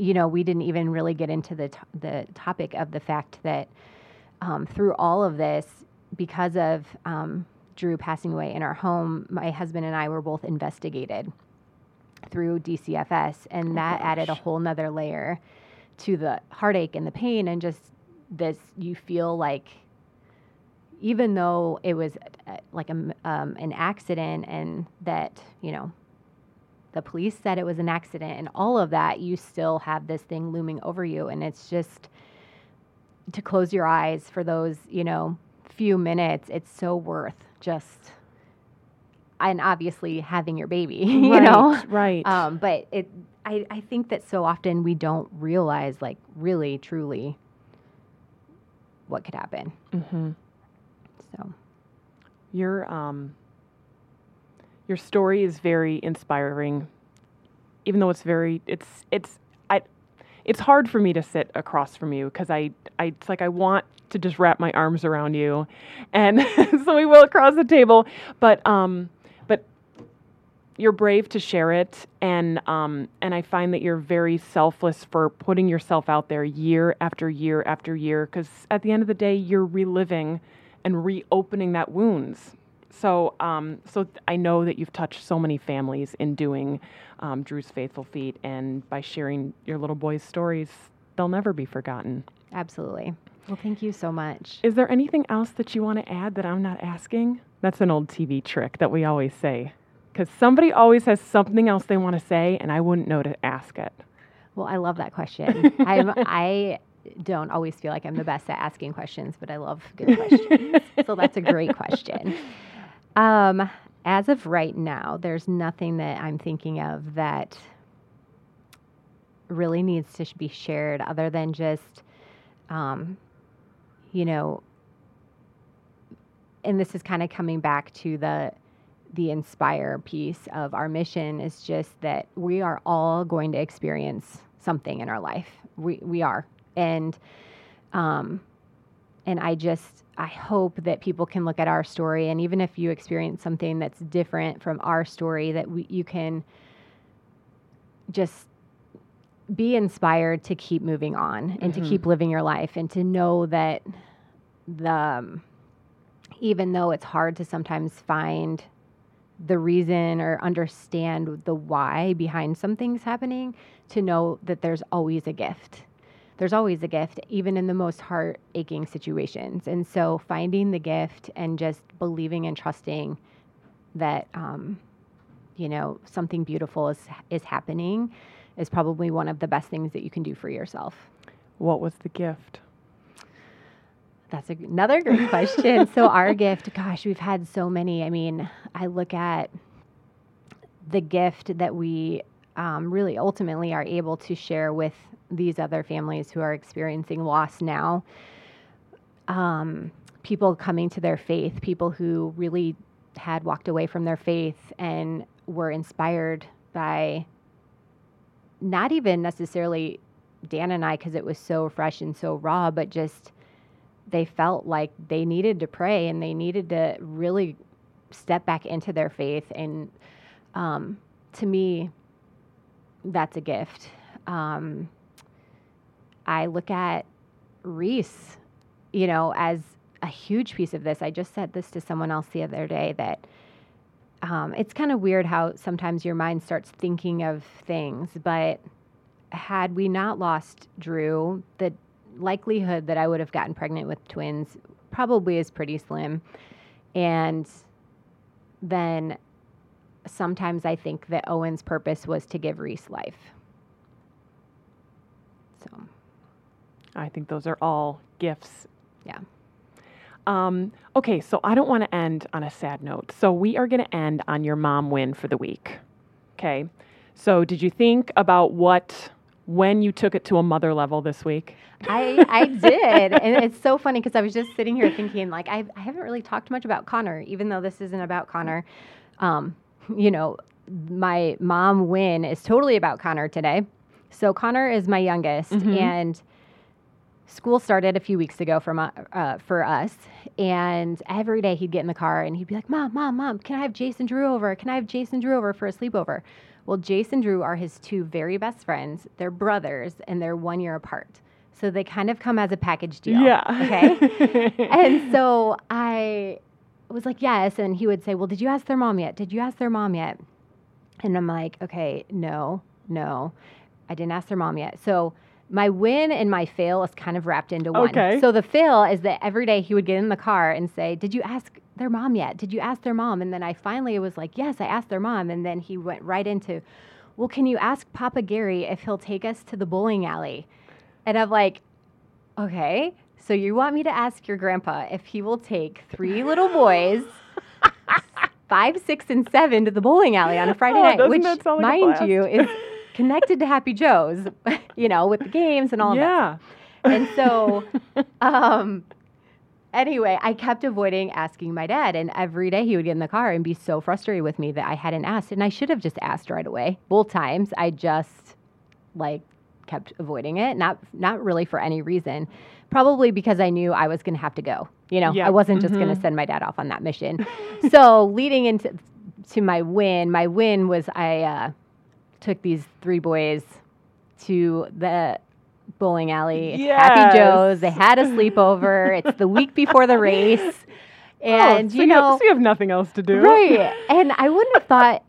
you know, we didn't even really get into the, t- the topic of the fact that um, through all of this, because of um, Drew passing away in our home, my husband and I were both investigated through DCFS, and that added a whole nother layer to the heartache and the pain, and just this you feel like even though it was uh, like a, m- um, an accident and that you know the police said it was an accident and all of that, you still have this thing looming over you. And it's just to close your eyes for those, you know, few minutes, it's so worth just, and obviously having your baby, you know? right. Um, but it, I, I think that so often we don't realize, like, really, truly what could happen. mm-hmm. So, Your um your story is very inspiring. Even though it's very it's it's I it's hard for me to sit across from you because I I it's like I want to just wrap my arms around you. And so we will across the table. But um but you're brave to share it and um and I find that you're very selfless for putting yourself out there year after year after year cuz at the end of the day you're reliving and reopening that wounds. So, um, so I know that you've touched so many families in doing um, Drew's Faithful Feet, and by sharing your little boy's stories, they'll never be forgotten. absolutely. Well, thank you so much. Is there anything else that you want to add that I'm not asking? That's an old TV trick that we always say, because somebody always has something else they want to say, and I wouldn't know to ask it. Well, I love that question. I'm, I don't always feel like I'm the best at asking questions, but I love good questions. so that's a great question. Um, as of right now, there's nothing that I'm thinking of that really needs to be shared other than just, um, you know, and this is kind of coming back to the the inspire piece of our mission is just that we are all going to experience something in our life. We we are, and um, and I just I hope that people can look at our story, and even if you experience something that's different from our story, that we, you can just be inspired to keep moving on and to keep living your life, and to know that the um, even though it's hard to sometimes find the reason or understand the why behind some things happening, to know that there's always a gift. There's always a gift, even in the most heart aching situations. And so finding the gift and just believing and trusting that, um, you know, something beautiful is, is happening is probably one of the best things that you can do for yourself. What was the gift? That's a, another great question. so, our gift, gosh, we've had so many. I mean, I look at the gift that we um, really ultimately are able to share with these other families who are experiencing loss now. Um, people coming to their faith, people who really had walked away from their faith and were inspired by not even necessarily Dan and I, because it was so fresh and so raw, but just they felt like they needed to pray and they needed to really step back into their faith. And um, to me, that's a gift. Um, I look at Reese, you know, as a huge piece of this. I just said this to someone else the other day that um, it's kind of weird how sometimes your mind starts thinking of things, but had we not lost Drew, the likelihood that I would have gotten pregnant with twins probably is pretty slim. And then sometimes I think that Owen's purpose was to give Reese life. So I think those are all gifts. Yeah. Um, okay, so I don't want to end on a sad note. So we are going to end on your mom win for the week. Okay. So did you think about what when you took it to a mother level this week? I, I did. and it's so funny because I was just sitting here thinking, like, I, I haven't really talked much about Connor, even though this isn't about Connor. Um, you know, my mom win is totally about Connor today. So Connor is my youngest, mm-hmm. and school started a few weeks ago for my, uh, for us. And every day he'd get in the car and he'd be like, "Mom, mom, mom, can I have Jason Drew over? Can I have Jason Drew over for a sleepover?" Well, Jason Drew are his two very best friends. They're brothers, and they're one year apart. So they kind of come as a package deal. Yeah. Okay. and so I was like, yes. And he would say, well, did you ask their mom yet? Did you ask their mom yet? And I'm like, okay, no, no, I didn't ask their mom yet. So my win and my fail is kind of wrapped into one. Okay. So the fail is that every day he would get in the car and say, Did you ask their mom yet? Did you ask their mom? And then I finally was like, Yes, I asked their mom. And then he went right into, Well, can you ask Papa Gary if he'll take us to the bowling alley? And I'm like, Okay. So you want me to ask your grandpa if he will take three little boys, five, six, and seven, to the bowling alley on a Friday oh, night, which, like mind you, is connected to Happy Joe's, you know, with the games and all yeah. that. And so, um, anyway, I kept avoiding asking my dad. And every day he would get in the car and be so frustrated with me that I hadn't asked. And I should have just asked right away. Both times I just like kept avoiding it. Not not really for any reason. Probably because I knew I was gonna have to go. You know, I wasn't just mm-hmm. gonna send my dad off on that mission. so leading into to my win, my win was I uh, took these three boys to the bowling alley. Yes. Happy Joe's. They had a sleepover. it's the week before the race. Oh, and oh, so you know, so you have nothing else to do. Right. and I wouldn't have thought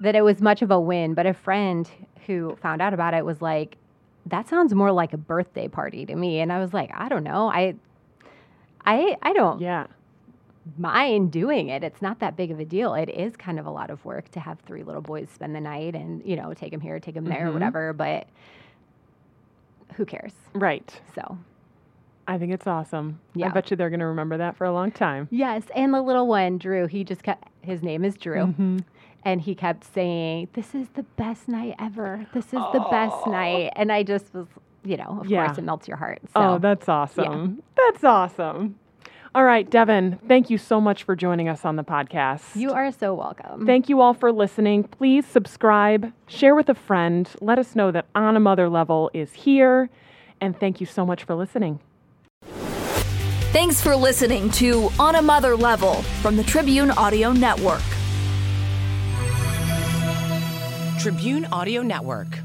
that it was much of a win, but a friend who found out about it was like, that sounds more like a birthday party to me. And I was like, I don't know. I I I don't yeah mind doing it. It's not that big of a deal. It is kind of a lot of work to have three little boys spend the night and, you know, take them here, take them there, mm-hmm. whatever, but who cares? Right. So I think it's awesome. Yeah. I bet you they're going to remember that for a long time. Yes. And the little one, Drew, he just kept, his name is Drew. Mm-hmm. And he kept saying, This is the best night ever. This is oh. the best night. And I just was, you know, of yeah. course, it melts your heart. So, oh, that's awesome. Yeah. That's awesome. All right, Devin, thank you so much for joining us on the podcast. You are so welcome. Thank you all for listening. Please subscribe, share with a friend, let us know that On a Mother Level is here, and thank you so much for listening. Thanks for listening to On a Mother Level from the Tribune Audio Network. Tribune Audio Network.